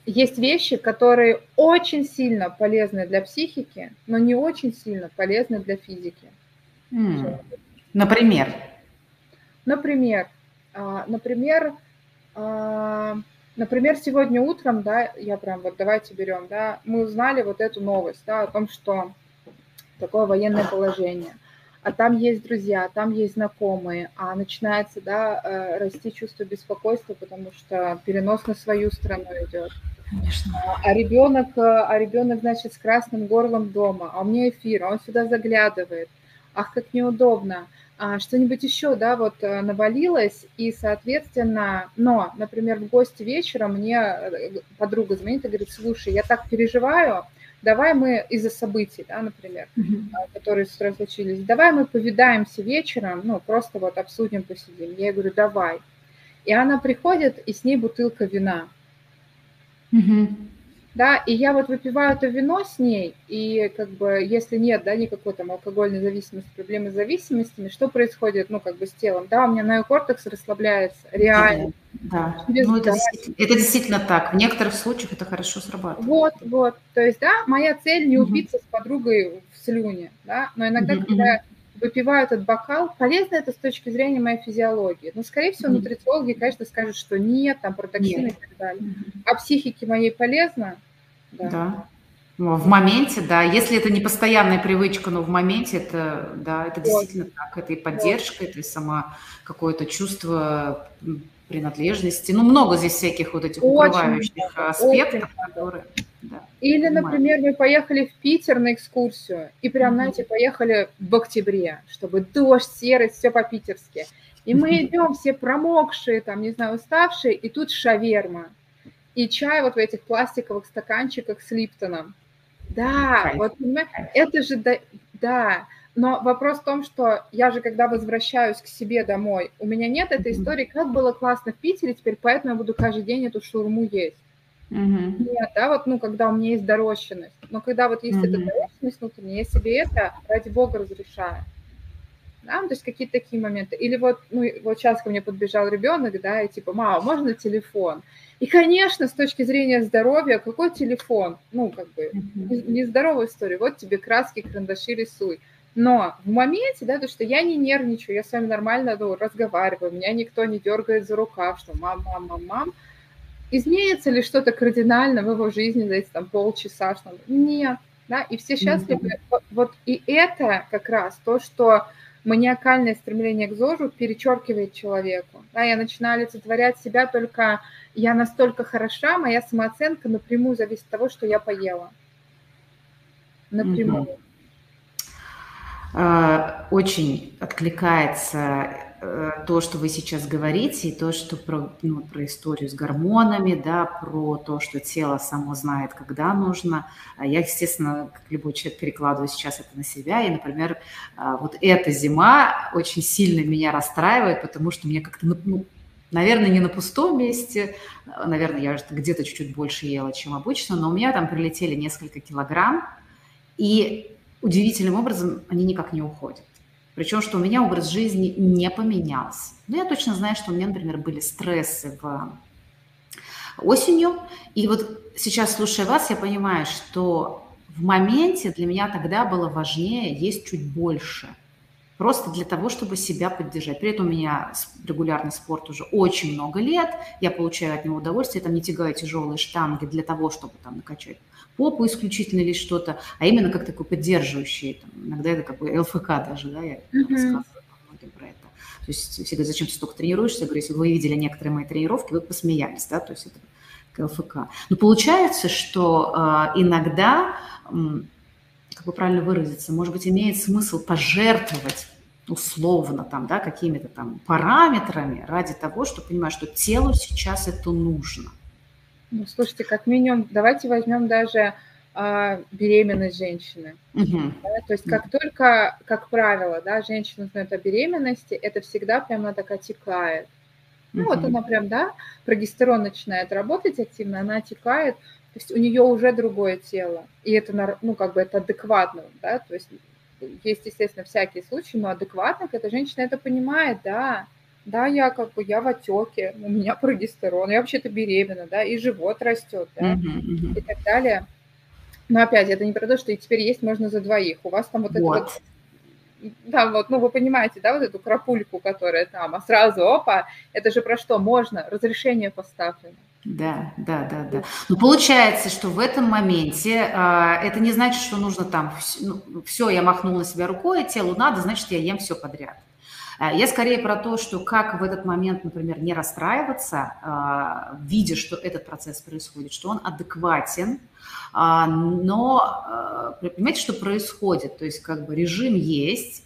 есть вещи, которые очень сильно полезны для психики, но не очень сильно полезны для физики. Mm. Например? Например, а, например, а, например, сегодня утром, да, я прям вот давайте берем, да, мы узнали вот эту новость, да, о том, что такое военное положение а там есть друзья, там есть знакомые, а начинается, да, э, расти чувство беспокойства, потому что перенос на свою страну идет. Конечно. А, а ребенок, э, а ребенок, значит, с красным горлом дома, а у меня эфир, а он сюда заглядывает. Ах, как неудобно. А что-нибудь еще, да, вот э, навалилось, и, соответственно, но, например, в гости вечером мне подруга звонит и говорит, слушай, я так переживаю, давай мы из-за событий, да, например, mm-hmm. которые с утра случились, давай мы повидаемся вечером, ну, просто вот обсудим, посидим. Я говорю, давай. И она приходит, и с ней бутылка вина. Mm-hmm. Да, и я вот выпиваю это вино с ней, и как бы если нет, да, никакой там алкогольной зависимости, проблемы с зависимостями, что происходит, ну, как бы с телом? Да, у меня неокортекс расслабляется, реально. Да, да. Ну, это, действительно, это действительно так. В некоторых случаях это хорошо срабатывает. Вот, вот. То есть, да, моя цель не убиться угу. с подругой в слюне, да, но иногда, угу. когда выпиваю этот бокал, полезно это с точки зрения моей физиологии. Но, скорее всего, нутрициологи, конечно, скажут, что нет, там протоксины нет. и так далее. А психике моей полезно? Да. да. Ну, в моменте, да. Если это не постоянная привычка, но в моменте это, да, это вот. действительно так. Это и поддержка, вот. это и сама какое-то чувство принадлежности. Ну, много здесь всяких вот этих очень укрывающих аспектов, очень которые... Да, Или, например, мы поехали в Питер на экскурсию, и прям, mm-hmm. знаете, поехали в октябре, чтобы дождь, серость, все по-питерски. И мы идем все промокшие, там, не знаю, уставшие, и тут шаверма. И чай вот в этих пластиковых стаканчиках с Липтоном. Да, вот, понимаешь, это же, да, да, но вопрос в том, что я же, когда возвращаюсь к себе домой, у меня нет этой истории, как было классно в Питере, теперь поэтому я буду каждый день эту шурму есть. Mm-hmm. Нет, да, вот, ну, когда у меня есть дорощенность. Но когда вот есть mm-hmm. эта дорощенность внутренняя, я себе это, ради бога, разрешаю. Да, ну, то есть какие-то такие моменты. Или вот, ну, вот сейчас ко мне подбежал ребенок, да, и типа, мама, можно телефон? И, конечно, с точки зрения здоровья, какой телефон? Ну, как бы, mm-hmm. нездоровая история. Вот тебе краски, карандаши, рисуй. Но в моменте, да, то, что я не нервничаю, я с вами нормально ну, разговариваю, меня никто не дергает за рукав, что мам, мам, мам, мам. Изменится ли что-то кардинально в его жизни за эти там полчаса? Что... Нет, да, и все счастливы. Mm-hmm. Вот и это как раз то, что маниакальное стремление к ЗОЖу перечеркивает человеку. Да, я начинаю олицетворять себя только я настолько хороша, моя самооценка напрямую зависит от того, что я поела. Напрямую. Mm-hmm. Очень откликается то, что вы сейчас говорите, и то, что про, ну, про историю с гормонами, да, про то, что тело само знает, когда нужно. А я, естественно, как любой человек, перекладываю сейчас это на себя. И, например, а, вот эта зима очень сильно меня расстраивает, потому что мне как-то, ну, ну наверное, не на пустом месте, наверное, я где-то чуть-чуть больше ела, чем обычно, но у меня там прилетели несколько килограмм, и удивительным образом они никак не уходят. Причем, что у меня образ жизни не поменялся. Но я точно знаю, что у меня, например, были стрессы в осенью. И вот сейчас, слушая вас, я понимаю, что в моменте для меня тогда было важнее есть чуть больше. Просто для того, чтобы себя поддержать. При этом у меня регулярный спорт уже очень много лет. Я получаю от него удовольствие. Я там не тягаю тяжелые штанги для того, чтобы там накачать попу исключительно или что-то, а именно как такой поддерживающий. Там, иногда это как бы ЛФК даже, да, я mm-hmm. рассказываю многим про это. То есть все говорят, зачем ты столько тренируешься? Я говорю, если вы видели некоторые мои тренировки, вы посмеялись, да, то есть это к ЛФК. Но получается, что э, иногда, как бы правильно выразиться, может быть, имеет смысл пожертвовать условно там, да, какими-то там параметрами ради того, чтобы понимать, что телу сейчас это нужно. Ну, слушайте, как минимум, давайте возьмем даже а, беременность женщины. Угу. Да, то есть как только, как правило, да, женщина узнает о беременности, это всегда прям она так отекает. Ну, вот она прям, да, прогестерон начинает работать активно, она отекает, то есть у нее уже другое тело, и это, ну, как бы это адекватно, да, то есть есть, естественно, всякие случаи, но адекватно эта женщина это понимает, да, да, я как бы, я в отеке, у меня прогестерон, я вообще-то беременна, да, и живот растет, да, uh-huh. и так далее. Но опять, это не про то, что и теперь есть можно за двоих. У вас там вот, вот. это вот, да, вот, ну вы понимаете, да, вот эту крапульку, которая там, а сразу, опа, это же про что? Можно, разрешение поставлено. Да, да, да, да. Ну, получается, что в этом моменте э, это не значит, что нужно там, ну, все, я махнул на себя рукой, телу надо, значит, я ем все подряд. Э, я скорее про то, что как в этот момент, например, не расстраиваться, э, видя, что этот процесс происходит, что он адекватен, а, но э, понимаете, что происходит? То есть как бы режим есть,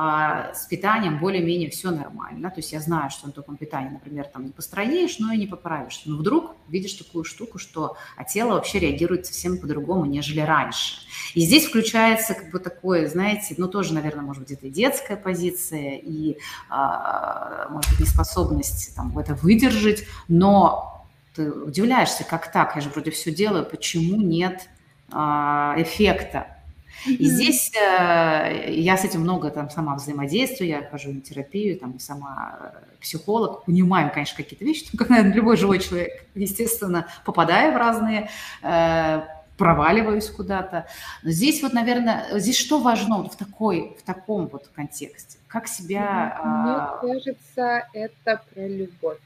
а, с питанием более-менее все нормально. То есть я знаю, что на таком питании, например, там не построишь, но и не поправишь. Но вдруг видишь такую штуку, что а тело вообще реагирует совсем по-другому, нежели раньше. И здесь включается как бы такое, знаете, ну тоже, наверное, может быть, где-то детская позиция, и, а, может быть, неспособность там, это выдержать, но ты удивляешься, как так, я же вроде все делаю, почему нет а, эффекта? И здесь э, я с этим много там сама взаимодействую, я хожу на терапию, там сама э, психолог, понимаю, конечно, какие-то вещи, <laughs> как, наверное, любой живой человек, естественно, попадаю в разные, э, проваливаюсь куда-то. Но здесь вот, наверное, здесь что важно вот в, такой, в таком вот контексте? Как себя... Мне кажется, это про любовь.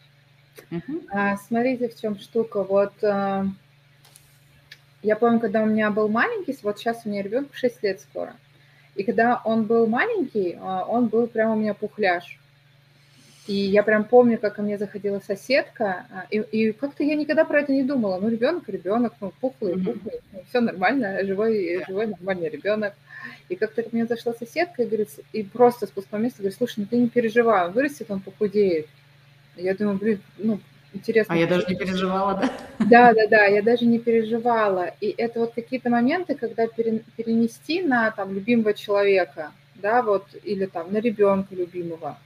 Угу. А, смотрите, в чем штука. Вот а, я помню, когда у меня был маленький, вот сейчас у меня ребенок 6 лет скоро. И когда он был маленький, а, он был прям у меня пухляж. И я прям помню, как ко мне заходила соседка, а, и, и как-то я никогда про это не думала. Ну, ребенок, ребенок, ну, пухлый, пухлый, ну, все нормально, живой, живой, нормальный ребенок. И как-то ко мне зашла соседка и говорит, и просто с пустого места говорит, слушай, ну ты не переживай, он вырастет, он похудеет. Я думаю, блин, ну, интересно. А я даже не переживала, да? Да, да, да, я даже не переживала. И это вот какие-то моменты, когда перенести на там любимого человека, да, вот, или там на ребенка любимого.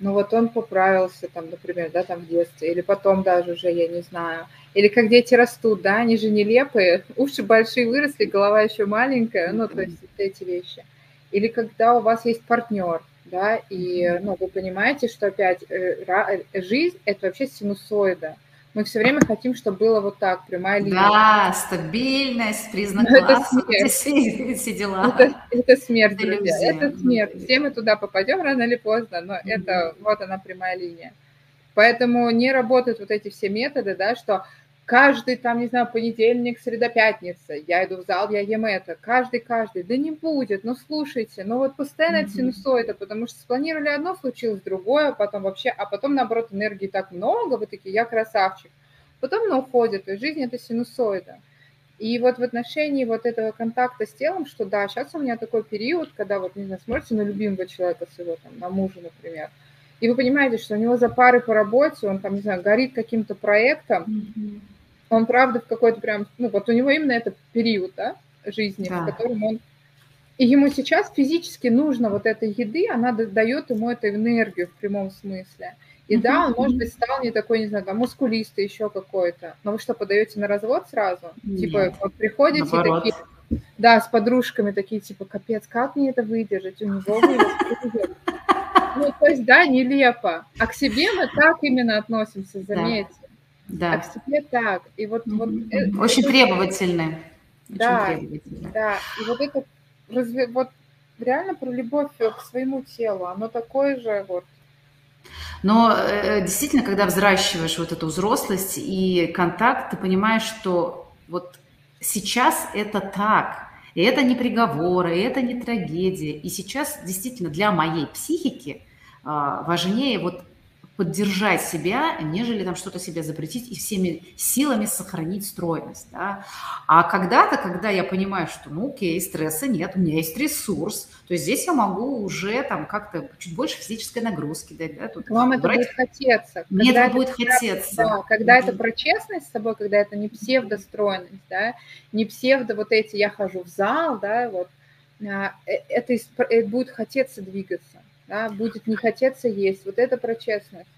Ну вот он поправился там, например, да, там в детстве, или потом даже уже, я не знаю. Или как дети растут, да, они же нелепые, <laughs> уши большие выросли, голова еще маленькая, ну, то есть эти вещи. Или когда у вас есть партнер, да, и ну, вы понимаете, что опять э, э, жизнь – это вообще синусоида. Мы все время хотим, чтобы было вот так, прямая линия. Да, стабильность, признак Но класса, это смерть. все дела. <laughs> Это, это смерть, друзья, это смерть. Все мы туда попадем рано или поздно, но mm-hmm. это вот она прямая линия. Поэтому не работают вот эти все методы, да, что каждый там, не знаю, понедельник, среда, пятница, я иду в зал, я ем это, каждый, каждый, да не будет, ну слушайте, ну вот постоянно mm-hmm. синусоида, потому что спланировали одно, случилось другое, а потом вообще, а потом, наоборот, энергии так много, вы такие, я красавчик, потом она уходит, то есть жизнь это синусоида. И вот в отношении вот этого контакта с телом, что да, сейчас у меня такой период, когда вот, не знаю, смотрите на любимого человека своего, там, на мужа, например, и вы понимаете, что у него за пары по работе, он там, не знаю, горит каким-то проектом, mm-hmm. он, правда, в какой-то прям, ну, вот у него именно этот период, да, жизни, да. в котором он и ему сейчас физически нужно вот этой еды, она дает ему эту энергию в прямом смысле. И да, он, может быть, стал не такой, не знаю, там, мускулистый, еще какой-то. Но вы что, подаете на развод сразу? Нет. Типа, вот приходите Наоборот. такие, да, с подружками такие, типа, капец, как мне это выдержать? У него выйдет. Ну, то есть, да, нелепо. А к себе мы так именно относимся, заметьте. Да. А к себе так. И вот, вот Очень требовательны. Да, требовательны. да. И вот это разве, вот реально про любовь к своему телу, оно такое же вот но э, действительно, когда взращиваешь вот эту взрослость и контакт, ты понимаешь, что вот сейчас это так, и это не приговоры, и это не трагедия. И сейчас действительно для моей психики важнее вот поддержать себя, нежели там что-то себе запретить и всеми силами сохранить стройность. Да? А когда-то, когда я понимаю, что, ну, окей, стресса нет, у меня есть ресурс, то есть здесь я могу уже там как-то чуть больше физической нагрузки дать. Да? Тут Вам брать... это будет хотеться. Мне когда это будет хотеться. Да, когда mm-hmm. это про честность с собой, когда это не псевдостройность, да, не псевдо вот эти «я хожу в зал», да, вот, а, э, это, это будет хотеться двигаться да, будет не хотеться есть. Вот это про честность.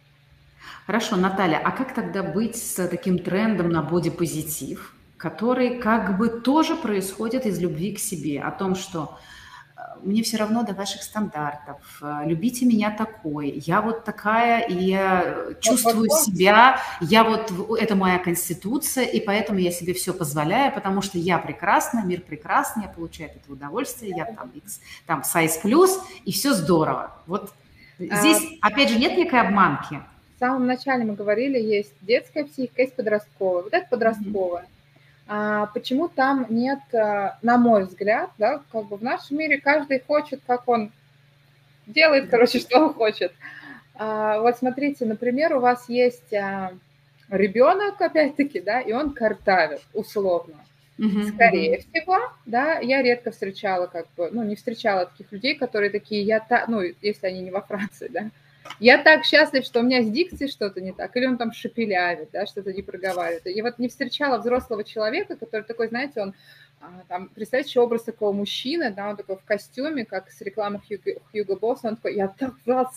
Хорошо, Наталья, а как тогда быть с таким трендом на бодипозитив, который как бы тоже происходит из любви к себе, о том, что мне все равно до ваших стандартов, э, любите меня такой, я вот такая, и я чувствую себя, я вот, это моя конституция, и поэтому я себе все позволяю, потому что я прекрасна, мир прекрасный, я получаю это удовольствие, я там X, там size плюс, и все здорово. Вот а здесь, а, опять же, нет никакой обманки. В самом начале мы говорили, есть детская психика, есть подростковая. Вот это подростковая. Mm-hmm. А почему там нет, э, на мой взгляд, да, как бы в нашем мире каждый хочет, как он делает, короче, <laughs> что он хочет. А, вот смотрите, например, у вас есть а, ребенок, опять-таки, да, и он картавит, условно. Uh-huh, Скорее uh-huh. всего, да, я редко встречала, как бы, ну, не встречала таких людей, которые такие, я та, ну, если они не во Франции, да, я так счастлив, что у меня с дикцией что-то не так, или он там шепелявит, да, что-то не проговаривает. Я вот не встречала взрослого человека, который такой, знаете, он а, там, представьте образ такого мужчины, да, он такой в костюме, как с рекламы Хьюго, Хьюго Босса, он такой, я так рад,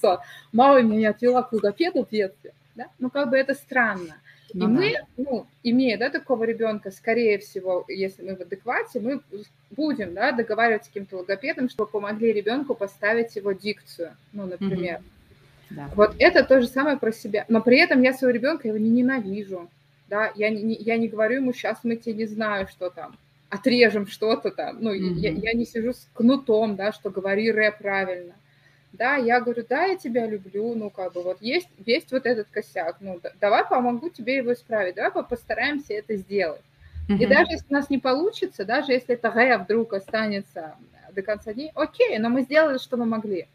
мама меня не отвела к логопеду в детстве, да, ну, как бы это странно. Ну, и да. мы, ну, имея, да, такого ребенка, скорее всего, если мы в адеквате, мы будем, да, договариваться с каким-то логопедом, чтобы помогли ребенку поставить его дикцию, ну, например. Угу. Да. Вот это то же самое про себя. Но при этом я своего ребенка его не ненавижу. Да? Я, не, я не говорю ему, сейчас мы тебе не знаю, что там, отрежем что-то там. Ну, mm-hmm. я, я не сижу с кнутом, да, что говори ре правильно. Да, я говорю, да, я тебя люблю, ну, как бы, вот есть, есть вот этот косяк, ну, да, давай помогу тебе его исправить, давай постараемся это сделать. Mm-hmm. И даже если у нас не получится, даже если это ре вдруг останется до конца дней, окей, но мы сделали, что мы могли.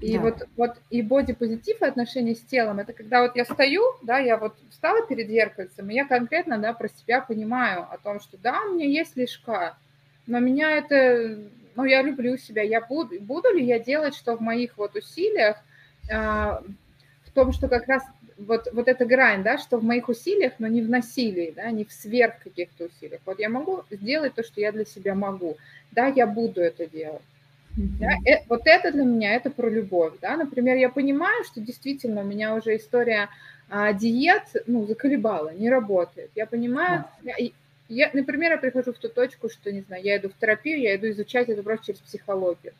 И да. вот, вот и бодипозитив и отношения с телом, это когда вот я стою, да, я вот встала перед зеркальцем, и я конкретно, да, про себя понимаю о том, что да, у меня есть лишка, но меня это, ну, я люблю себя, я буду, буду ли я делать, что в моих вот усилиях, а, в том, что как раз вот, вот эта грань, да, что в моих усилиях, но не в насилии, да, не в сверх каких-то усилиях. Вот я могу сделать то, что я для себя могу. Да, я буду это делать. Да? Э, вот это для меня, это про любовь. Да? Например, я понимаю, что действительно у меня уже история а, диет ну, заколебала, не работает. Я понимаю, я, я, например, я прихожу в ту точку, что, не знаю, я иду в терапию, я иду изучать это просто через психологию.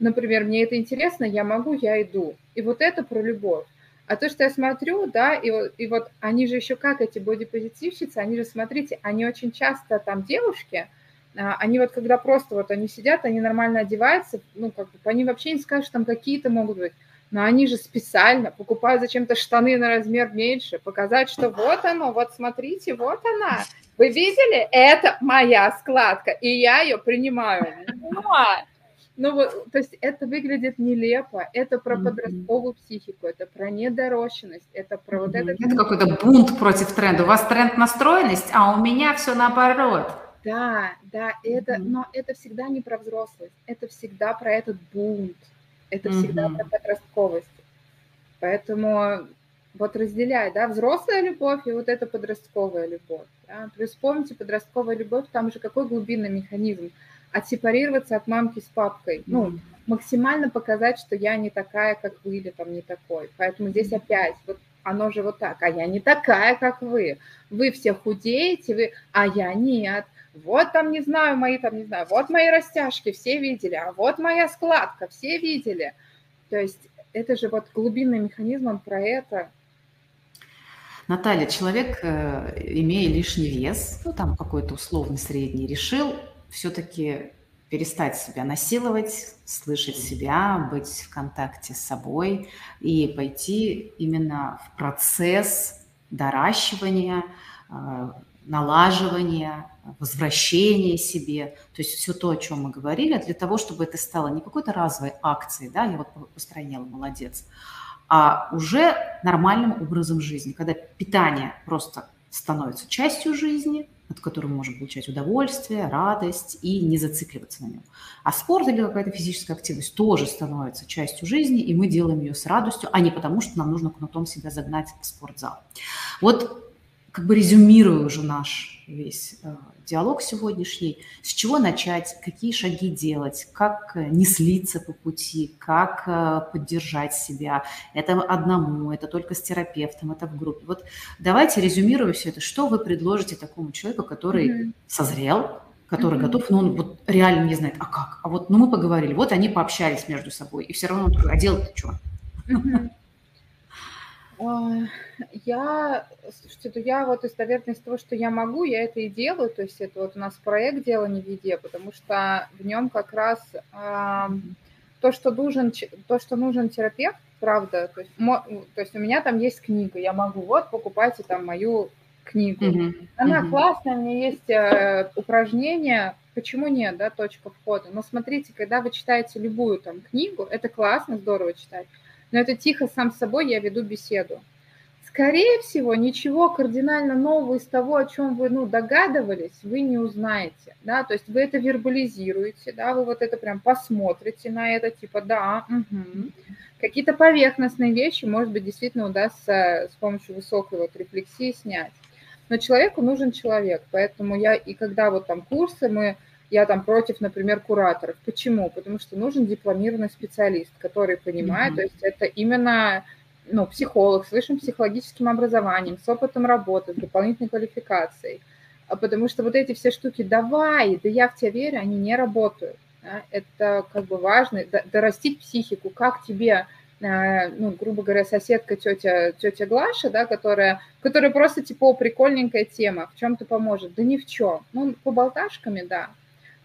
Например, мне это интересно, я могу, я иду. И вот это про любовь. А то, что я смотрю, да, и, и вот они же еще как эти бодипозитивщицы, они же, смотрите, они очень часто там девушки – они вот когда просто вот они сидят, они нормально одеваются, ну, как бы, по ним вообще не скажешь, там какие-то могут быть, но они же специально покупают зачем-то штаны на размер меньше, показать, что вот оно, вот смотрите, вот она. Вы видели? Это моя складка, и я ее принимаю. Ну, вот, то есть это выглядит нелепо, это про mm-hmm. подростковую психику, это про недорощенность, это про mm-hmm. вот это... Это какой-то бунт против тренда. У вас тренд настроенность, а у меня все наоборот. Да, да, это, mm-hmm. но это всегда не про взрослость, это всегда про этот бунт, это mm-hmm. всегда про подростковость. Поэтому вот разделяй, да, взрослая любовь и вот эта подростковая любовь. Да? Плюс помните, подростковая любовь, там же какой глубинный механизм? Отсепарироваться от мамки с папкой. Ну, максимально показать, что я не такая, как вы, или там не такой. Поэтому здесь опять, вот оно же вот так, а я не такая, как вы. Вы все худеете, вы, а я нет. Вот там, не знаю, мои там, не знаю, вот мои растяжки, все видели, а вот моя складка, все видели. То есть это же вот глубинный механизм, он про это. Наталья, человек, э, имея лишний вес, ну там какой-то условный средний, решил все-таки перестать себя насиловать, слышать себя, быть в контакте с собой и пойти именно в процесс доращивания, налаживания, возвращения себе. То есть все то, о чем мы говорили, для того, чтобы это стало не какой-то разовой акцией, да, я вот постранила, молодец, а уже нормальным образом жизни, когда питание просто становится частью жизни, от которой мы можем получать удовольствие, радость и не зацикливаться на нем. А спорт или какая-то физическая активность тоже становится частью жизни, и мы делаем ее с радостью, а не потому, что нам нужно кнутом себя загнать в спортзал. Вот как бы резюмируя уже наш весь э, диалог сегодняшний, с чего начать, какие шаги делать, как э, не слиться по пути, как э, поддержать себя. Это одному, это только с терапевтом, это в группе. Вот давайте резюмируя все это, что вы предложите такому человеку, который mm-hmm. созрел, который mm-hmm. готов, но он вот реально не знает, а как? А вот, ну мы поговорили, вот они пообщались между собой, и все равно он такой, а делать-то что? Mm-hmm. Я, слушайте, я вот из доверенности того, что я могу, я это и делаю. То есть это вот у нас проект «Дело не в виде», потому что в нем как раз э, то, что нужен, то, что нужен терапевт, правда, то есть, мо, то есть у меня там есть книга, я могу, вот, покупайте там мою книгу. Mm-hmm. Она mm-hmm. классная, у меня есть э, упражнения, почему нет, да, точка входа. Но смотрите, когда вы читаете любую там книгу, это классно, здорово читать, но это тихо сам с собой я веду беседу. Скорее всего, ничего кардинально нового из того, о чем вы ну, догадывались, вы не узнаете. Да? То есть вы это вербализируете, да? вы вот это прям посмотрите на это, типа да, угу. какие-то поверхностные вещи, может быть, действительно удастся с помощью высокой вот рефлексии снять. Но человеку нужен человек, поэтому я и когда вот там курсы мы я там против, например, кураторов. Почему? Потому что нужен дипломированный специалист, который понимает, mm-hmm. то есть это именно ну, психолог с высшим психологическим образованием, с опытом работы, с дополнительной квалификацией. А потому что вот эти все штуки «давай», «да я в тебя верю», они не работают. Да? Это как бы важно, дорастить психику, как тебе э, ну, грубо говоря, соседка тетя, тетя Глаша, да, которая, которая просто типа прикольненькая тема, в чем-то поможет. Да ни в чем. Ну, по болташками, да,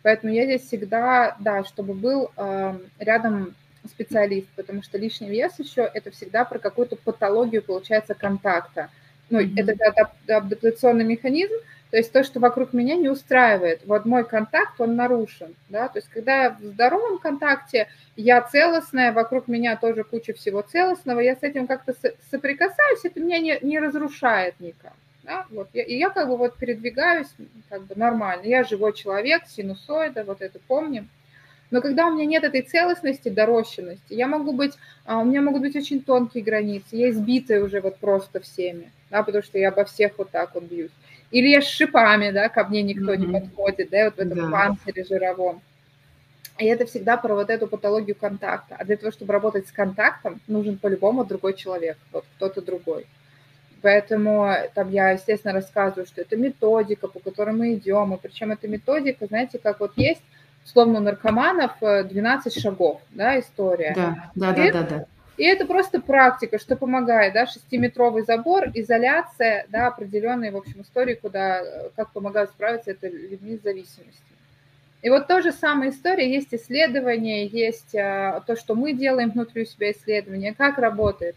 Поэтому я здесь всегда, да, чтобы был э, рядом специалист, потому что лишний вес еще это всегда про какую-то патологию, получается, контакта. Ну, mm-hmm. это адаптационный механизм, то есть то, что вокруг меня не устраивает. Вот мой контакт, он нарушен, да, то есть когда я в здоровом контакте, я целостная, вокруг меня тоже куча всего целостного, я с этим как-то соприкасаюсь, это меня не, не разрушает никак. Да? Вот. И я как бы вот передвигаюсь как бы нормально. Я живой человек, синусоида, вот это помним. Но когда у меня нет этой целостности, дорощенности, я могу быть, а, у меня могут быть очень тонкие границы, я избитая уже вот просто всеми, да, потому что я обо всех вот так вот бьюсь. Или я с шипами, да, ко мне никто mm-hmm. не подходит, да, вот в этом да. панцире жировом. И это всегда про вот эту патологию контакта. А для того, чтобы работать с контактом, нужен по-любому другой человек, вот кто-то другой. Поэтому там я, естественно, рассказываю, что это методика, по которой мы идем. И причем эта методика, знаете, как вот есть, словно у наркоманов 12 э, шагов, да, история. Да, да, да, да, да. И это просто практика, что помогает, да, шестиметровый забор, изоляция, да, определенные, в общем, истории, куда, э, как помогают справиться это людьми с зависимостью. И вот то же самая история, есть исследования, есть а, то, что мы делаем внутри у себя исследования, как работает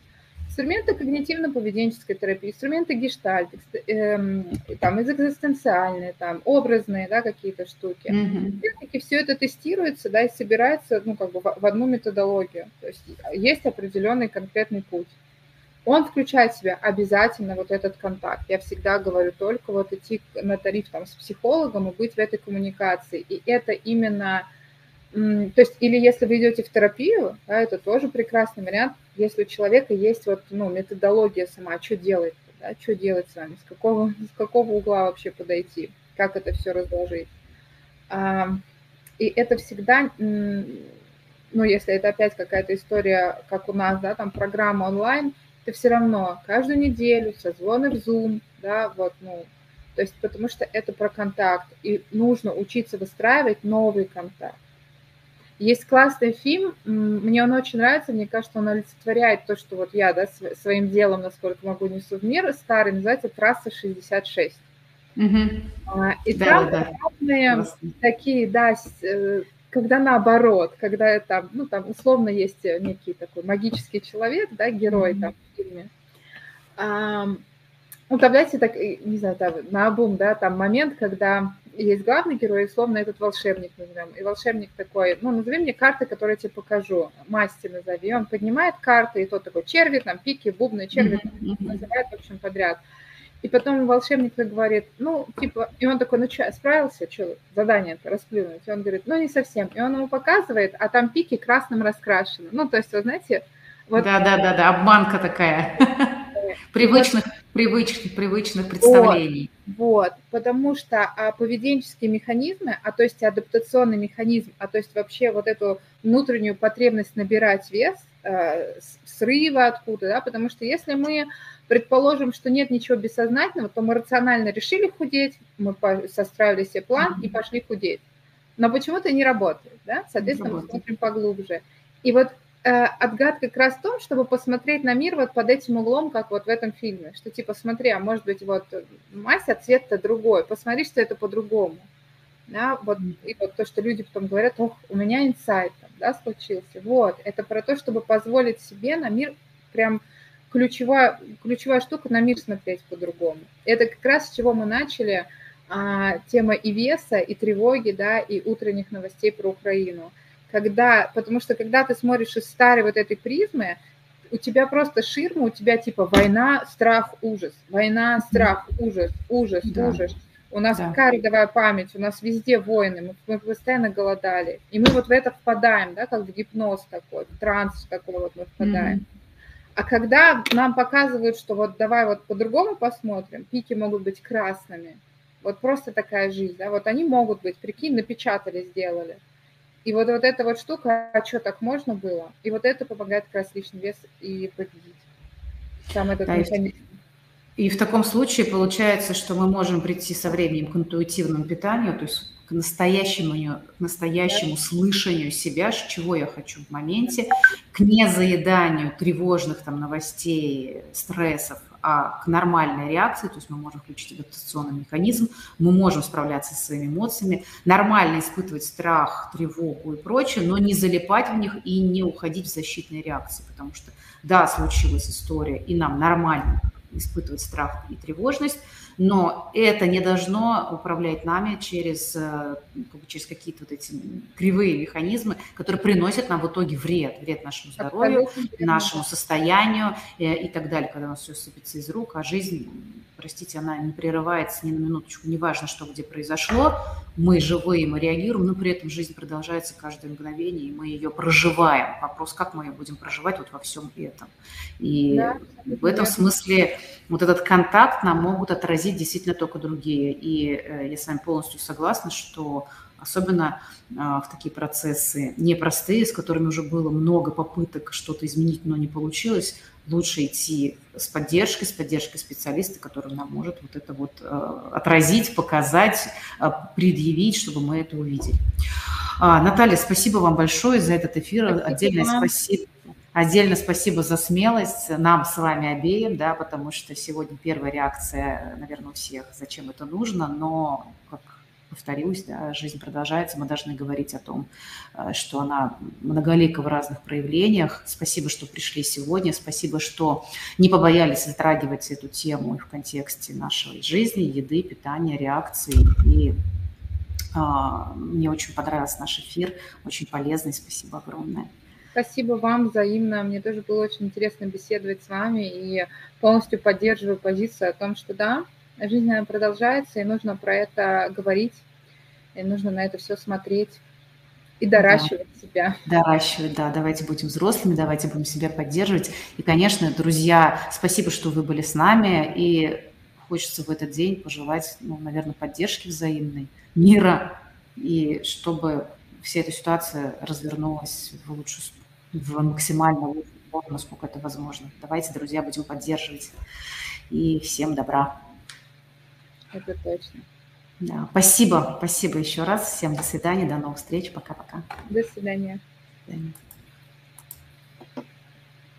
инструменты когнитивно-поведенческой терапии, инструменты гештальт, эм, там, экзистенциальные, там, образные, да, какие-то штуки. Mm-hmm. Все это тестируется, да, и собирается, ну, как бы в, в одну методологию. То есть есть определенный конкретный путь. Он включает в себя обязательно вот этот контакт. Я всегда говорю только вот идти на тариф там с психологом и быть в этой коммуникации. И это именно то есть, или если вы идете в терапию, да, это тоже прекрасный вариант, если у человека есть вот, ну, методология сама, что делать, да, что делать с вами, с какого, с какого угла вообще подойти, как это все разложить. И это всегда, ну, если это опять какая-то история, как у нас, да, там программа онлайн, это все равно каждую неделю созвоны в Zoom, да, вот, ну, то есть потому что это про контакт, и нужно учиться выстраивать новый контакт. Есть классный фильм, мне он очень нравится, мне кажется, он олицетворяет то, что вот я, да, своим делом, насколько могу, несу в мир, старый, называется «Трасса 66». Угу. И да, там да, разные да. такие, да, э, когда наоборот, когда там, ну, там условно есть некий такой магический человек, да, герой mm-hmm. там в фильме. А, ну, там, знаете, так, не знаю, там, на обум, да, там момент, когда есть главный герой, и условно этот волшебник назовем. И волшебник такой, ну, назови мне карты, которые я тебе покажу. Масти назови. Он поднимает карты, и тот такой черви, там, пики, бубны, черви, mm-hmm. называет, в общем, подряд. И потом волшебник говорит, ну, типа, и он такой, ну что, справился, что, задание-то расплюнуть? И он говорит, ну, не совсем. И он ему показывает, а там пики красным раскрашены. Ну, то есть, вы знаете... Вот... Да, да, да, да, обманка такая. <laughs> Привычных, привычных, привычных представлений. Вот, вот, потому что а, поведенческие механизмы, а то есть адаптационный механизм, а то есть вообще вот эту внутреннюю потребность набирать вес, э, срыва откуда, да, потому что если мы предположим, что нет ничего бессознательного, то мы рационально решили худеть, мы состроили себе план и пошли худеть. Но почему-то не работает, да? Соответственно, мы смотрим поглубже. И вот отгадка как раз в том, чтобы посмотреть на мир вот под этим углом, как вот в этом фильме, что типа смотри, а может быть вот мазь, а цвет-то другой, посмотри, что это по-другому. Да, вот, и вот то, что люди потом говорят, ох, у меня инсайт, да, случился. Вот, это про то, чтобы позволить себе на мир прям ключевая, ключевая штука на мир смотреть по-другому. Это как раз с чего мы начали, а, тема и веса, и тревоги, да, и утренних новостей про Украину. Когда, потому что когда ты смотришь из старой вот этой призмы, у тебя просто ширма, у тебя типа война, страх, ужас, война, страх, ужас, ужас, да. ужас. У нас да. какая родовая память, у нас везде войны, мы, мы постоянно голодали. И мы вот в это впадаем, да, как в гипноз такой, в транс такой вот мы впадаем. Mm-hmm. А когда нам показывают, что вот давай вот по-другому посмотрим, пики могут быть красными, вот просто такая жизнь, да, вот они могут быть, прикинь, напечатали, сделали. И вот, вот эта вот штука, а что, так можно было? И вот это помогает как раз лишний вес и победить. Сам этот да, механизм. И в таком случае получается, что мы можем прийти со временем к интуитивному питанию, то есть к настоящему, к настоящему слышанию себя, чего я хочу в моменте, к незаеданию тревожных там новостей, стрессов, а к нормальной реакции, то есть мы можем включить адаптационный механизм, мы можем справляться со своими эмоциями, нормально испытывать страх, тревогу и прочее, но не залипать в них и не уходить в защитные реакции, потому что да, случилась история, и нам нормально испытывать страх и тревожность, но это не должно управлять нами через, э, через какие-то вот эти кривые механизмы, которые приносят нам в итоге вред, вред нашему здоровью, нашему состоянию э, и так далее, когда у нас все сыпется из рук, а жизнь простите, она не прерывается ни на минуточку, неважно, что где произошло, мы живые, мы реагируем, но при этом жизнь продолжается каждое мгновение, и мы ее проживаем. Вопрос, как мы ее будем проживать вот во всем этом. И да, в этом смысле вот этот контакт нам могут отразить действительно только другие. И э, я с вами полностью согласна, что особенно а, в такие процессы непростые, с которыми уже было много попыток что-то изменить, но не получилось, лучше идти с поддержкой, с поддержкой специалиста, который нам может вот это вот э, отразить, показать, э, предъявить, чтобы мы это увидели. А, Наталья, спасибо вам большое за этот эфир. Спасибо. Отдельное спасибо. Отдельно спасибо за смелость нам с вами обеим, да, потому что сегодня первая реакция, наверное, у всех, зачем это нужно, но как повторюсь, да, жизнь продолжается, мы должны говорить о том, э, что она многолика в разных проявлениях. Спасибо, что пришли сегодня, спасибо, что не побоялись затрагивать эту тему в контексте нашей жизни, еды, питания, реакции. И а, мне очень понравился наш эфир, очень полезный, спасибо огромное. Спасибо вам взаимно. Мне тоже было очень интересно беседовать с вами и полностью поддерживаю позицию о том, что да, жизнь она продолжается, и нужно про это говорить, и нужно на это все смотреть И доращивать да. себя. Доращивать, да. Давайте будем взрослыми, давайте будем себя поддерживать. И, конечно, друзья, спасибо, что вы были с нами. И хочется в этот день пожелать, ну, наверное, поддержки взаимной, мира, и чтобы вся эта ситуация развернулась в лучшую, в максимально лучшую сторону, насколько это возможно. Давайте, друзья, будем поддерживать. И всем добра. Это точно. Да, спасибо, спасибо еще раз. Всем до свидания, до новых встреч. Пока-пока. До свидания. До свидания.